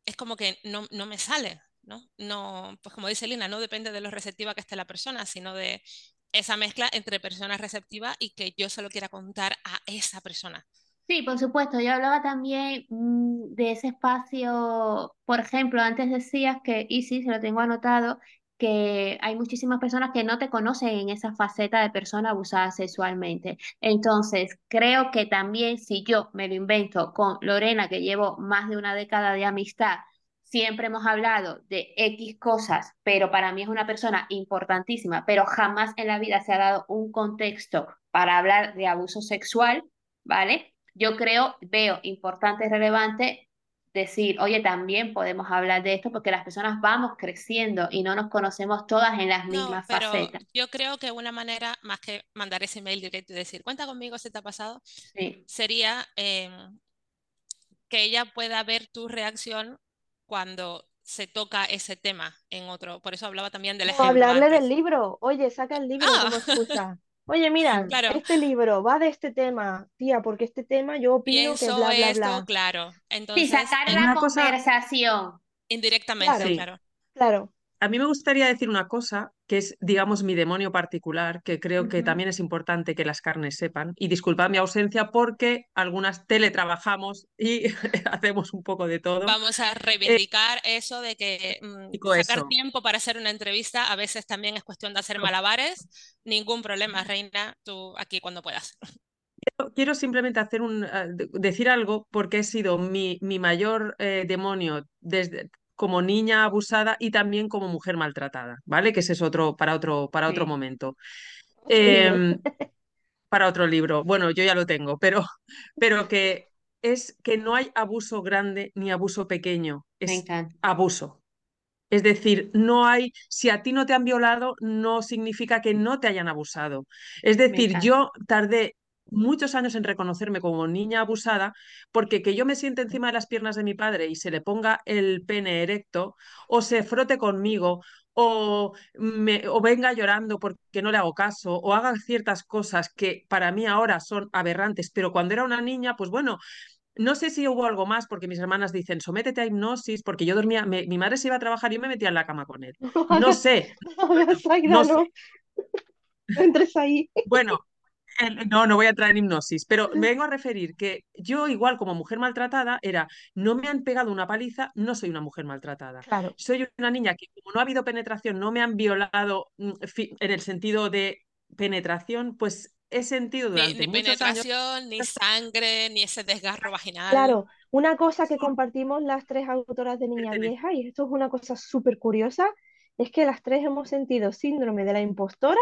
es como que no, no me sale, ¿no? No, pues como dice Lina, no depende de lo receptiva que esté la persona, sino de esa mezcla entre personas receptivas y que yo se lo quiera contar a esa persona. Sí, por supuesto. Yo hablaba también mm, de ese espacio, por ejemplo, antes decías que, y sí, se lo tengo anotado, que hay muchísimas personas que no te conocen en esa faceta de persona abusada sexualmente. Entonces, creo que también si yo me lo invento con Lorena, que llevo más de una década de amistad, siempre hemos hablado de X cosas, pero para mí es una persona importantísima, pero jamás en la vida se ha dado un contexto para hablar de abuso sexual, ¿vale? yo creo, veo importante y relevante decir, oye, también podemos hablar de esto porque las personas vamos creciendo y no nos conocemos todas en las No, mismas pero facetas. yo creo que una manera, más que mandar ese email directo y decir, cuenta conmigo si te ha pasado, Sí, sería eh, que ella pueda ver tu reacción cuando se toca ese tema en otro. Por eso hablaba también del O ejemplo hablarle del libro. Oye, saca el libro Ah, como excusa. Oye, mira, claro, este libro va de este tema, tía, porque este tema yo opino que pienso bla, bla, esto, bla. claro. sí, Entonces, sacar en- la Una cosa, conversación. indirectamente, Claro, sí. claro. claro. A mí me gustaría decir una cosa que es, digamos, mi demonio particular, que creo que también es importante que las carnes sepan. Y disculpad mi ausencia porque algunas teletrabajamos y hacemos un poco de todo. Vamos a Eh, reivindicar eso de que mm, sacar eso. tiempo para hacer una entrevista a veces también es cuestión de hacer malabares. Ningún problema, Reina, tú aquí cuando puedas. Quiero simplemente hacer un, de- decir algo porque he sido mi, mi mayor eh, demonio desde como niña abusada y también como mujer maltratada, ¿vale? Que ese es otro para otro para otro Sí, momento. Otro. Em, para otro libro. Bueno, yo ya lo tengo, pero, pero que es que no hay abuso grande ni abuso pequeño, es abuso. Es decir, no hay, si a ti no te han violado, no significa que no te hayan abusado. Es decir, yo tardé muchos años en reconocerme como niña abusada, porque que yo me siente encima de las piernas de mi padre y se le ponga el pene erecto, o se frote conmigo, o, me, o venga llorando porque no le hago caso, o haga ciertas cosas que para mí ahora son aberrantes, pero cuando era una niña, pues bueno, no sé si hubo algo más, porque mis hermanas dicen, sométete a hipnosis, porque yo dormía, me- mi madre se iba a trabajar y yo me metía en la cama con él. No sé, no no sé. no. No entres ahí. Bueno, no, no voy a entrar en hipnosis, pero me vengo a referir que yo, igual como mujer maltratada, era, no me han pegado una paliza, no soy una mujer maltratada. Claro, Soy una niña que, como no ha habido penetración, no me han violado mm, en el sentido de penetración, pues he sentido Ni, durante ni muchos años. penetración, ni sangre, ni ese desgarro vaginal. claro. Una cosa que compartimos las tres autoras de Niña Vieja, y esto es una cosa súper curiosa, es que las tres hemos sentido síndrome de la impostora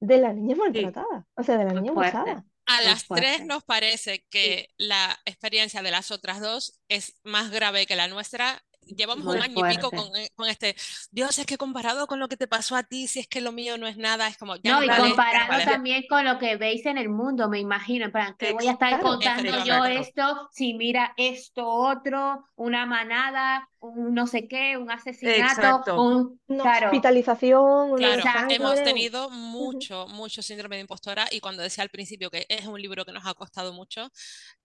de la niña Sí, maltratada, o sea, de la Muy niña fuerte, abusada. A muy las tres nos parece sí, que la experiencia de las otras dos es más grave que la nuestra llevamos Muy un año y pico fuerte. con, eh, con este, Dios, es que comparado con lo que te pasó a ti, si es que lo mío no es nada, es como, ya No, nos y vale, comparando vale. también con lo que veis en el mundo, me imagino, en plan, que voy a estar contando yo esto, si mira esto otro, una manada, un no sé qué, un asesinato, Exacto. un... Una Claro, hospitalización, Claro, Exacto. hemos sangre. tenido mucho, mucho síndrome de impostora y cuando decía al principio que es un libro que nos ha costado mucho,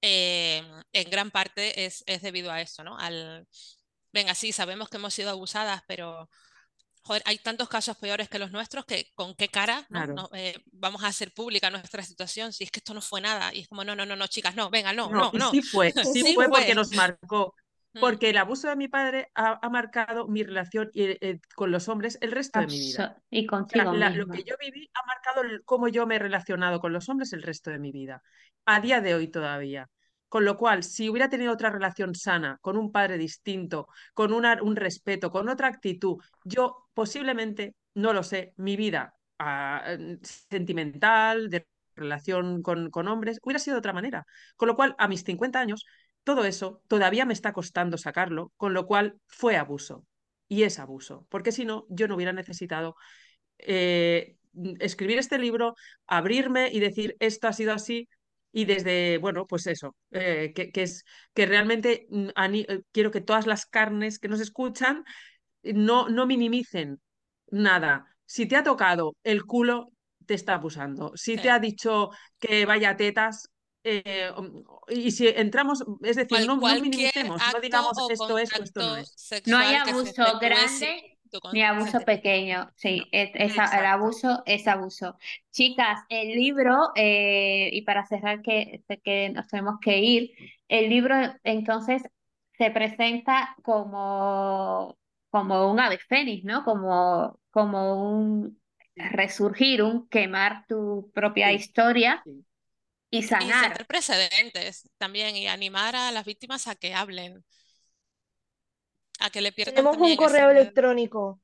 eh, en gran parte es, es debido a esto, ¿no? Al, venga, sí, sabemos que hemos sido abusadas, pero joder, hay tantos casos peores que los nuestros que con qué cara ¿no? Claro. No, eh, vamos a hacer pública nuestra situación si es que esto no fue nada. Y es como, no, no, no, no, chicas, no, venga, no, No, no, sí fue, sí, Sí fue fue. porque nos marcó. Mm, Porque el abuso de mi padre ha, ha marcado mi relación eh, eh, con los hombres el resto de mi vida. y contigo la- lo misma. que yo viví ha marcado el- cómo yo me he relacionado con los hombres el resto de mi vida, a día de hoy todavía. Con lo cual, si hubiera tenido otra relación sana, con un padre distinto, con un respeto, con otra actitud, yo posiblemente, no lo sé, mi vida ah, sentimental, de relación con, con hombres, hubiera sido de otra manera. Con lo cual, a mis 50 años, todo eso todavía me está costando sacarlo, con lo cual fue abuso. Y es abuso, porque si no, yo no hubiera necesitado eh, escribir este libro, abrirme y decir esto ha sido así. Y desde, bueno, pues eso, eh, que, que es que realmente mm, eh, quiero que todas las carnes que nos escuchan eh, no, no minimicen nada. Si te ha tocado el culo, te está abusando. Si te ha dicho que vaya tetas, eh, y si entramos, es decir, Cual- no, minimicemos, no digamos esto es o esto no es. No hay abuso efectúe ni abuso pequeño. Sí, No, es- es el abuso es abuso. Chicas, el libro, eh, y para cerrar que, que nos tenemos que ir, el libro entonces se presenta como, como un ave fénix, ¿no? Como, como un resurgir, un quemar tu propia sí, historia sí. y Y sanar. sentar precedentes también y animar a las víctimas a que hablen, a que le pierdan Tenemos un correo electrónico,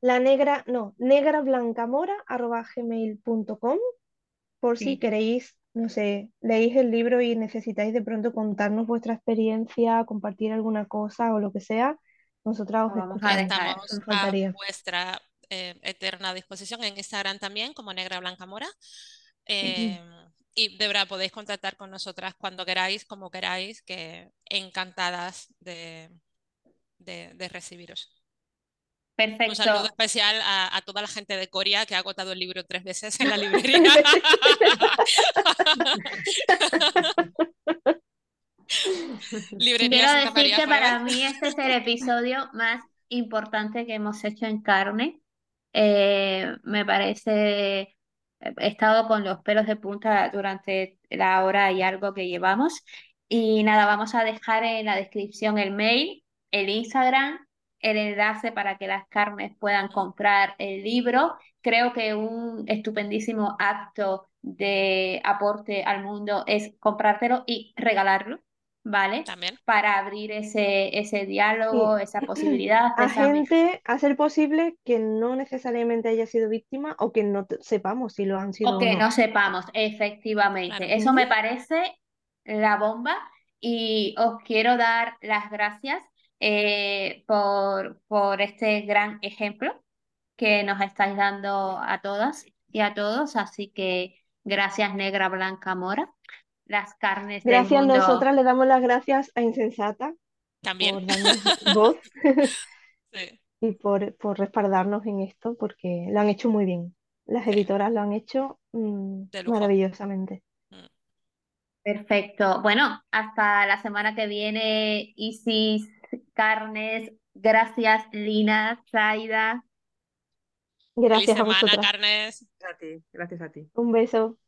la negra, no, negrablancamora.gmail.com por si queréis, no sé, leéis el libro y necesitáis de pronto contarnos vuestra experiencia, compartir alguna cosa o lo que sea, nosotras os vamos a escuchamos. dejar. Estamos a vuestra eh, eterna disposición en Instagram también, como Negra Blanca Mora. Eh, y de verdad podéis contactar con nosotras cuando queráis, como queráis, que encantadas de, de- de recibiros. Un saludo Perfecto. especial a, a toda la gente de Coria que ha agotado el libro tres veces en la librería. Librería Quiero decir que para mí este es el episodio más importante que hemos hecho en carne. Eh, me parece, he estado con los pelos de punta durante la hora y algo que llevamos. Y nada, vamos a dejar en la descripción el mail, el Instagram, el enlace para que las carnes puedan comprar el libro. Creo que un estupendísimo acto de aporte al mundo es comprártelo y regalarlo, ¿vale? También. Para abrir ese, ese diálogo, esa posibilidad, A esa gente, a ser posible que no necesariamente haya sido víctima o que no sepamos si lo han sido O o que no. no sepamos, efectivamente. Claro. Eso me parece la bomba y os quiero dar las gracias eh, por, por este gran ejemplo que nos estáis dando a todas y a todos. Así que gracias, Negra Blanca Mora. Las carnes del Gracias, mundo. nosotras le damos las gracias a Insensata También. por darnos voz Sí. y por, por respaldarnos en esto, porque lo han hecho muy bien. Las editoras lo han hecho mm, maravillosamente. Perfecto. Bueno, hasta la semana que viene, Isis, carnes. Gracias, Lina, Zaida. Gracias Feliz a vosotras. carnes. A ti, gracias a ti. Un beso.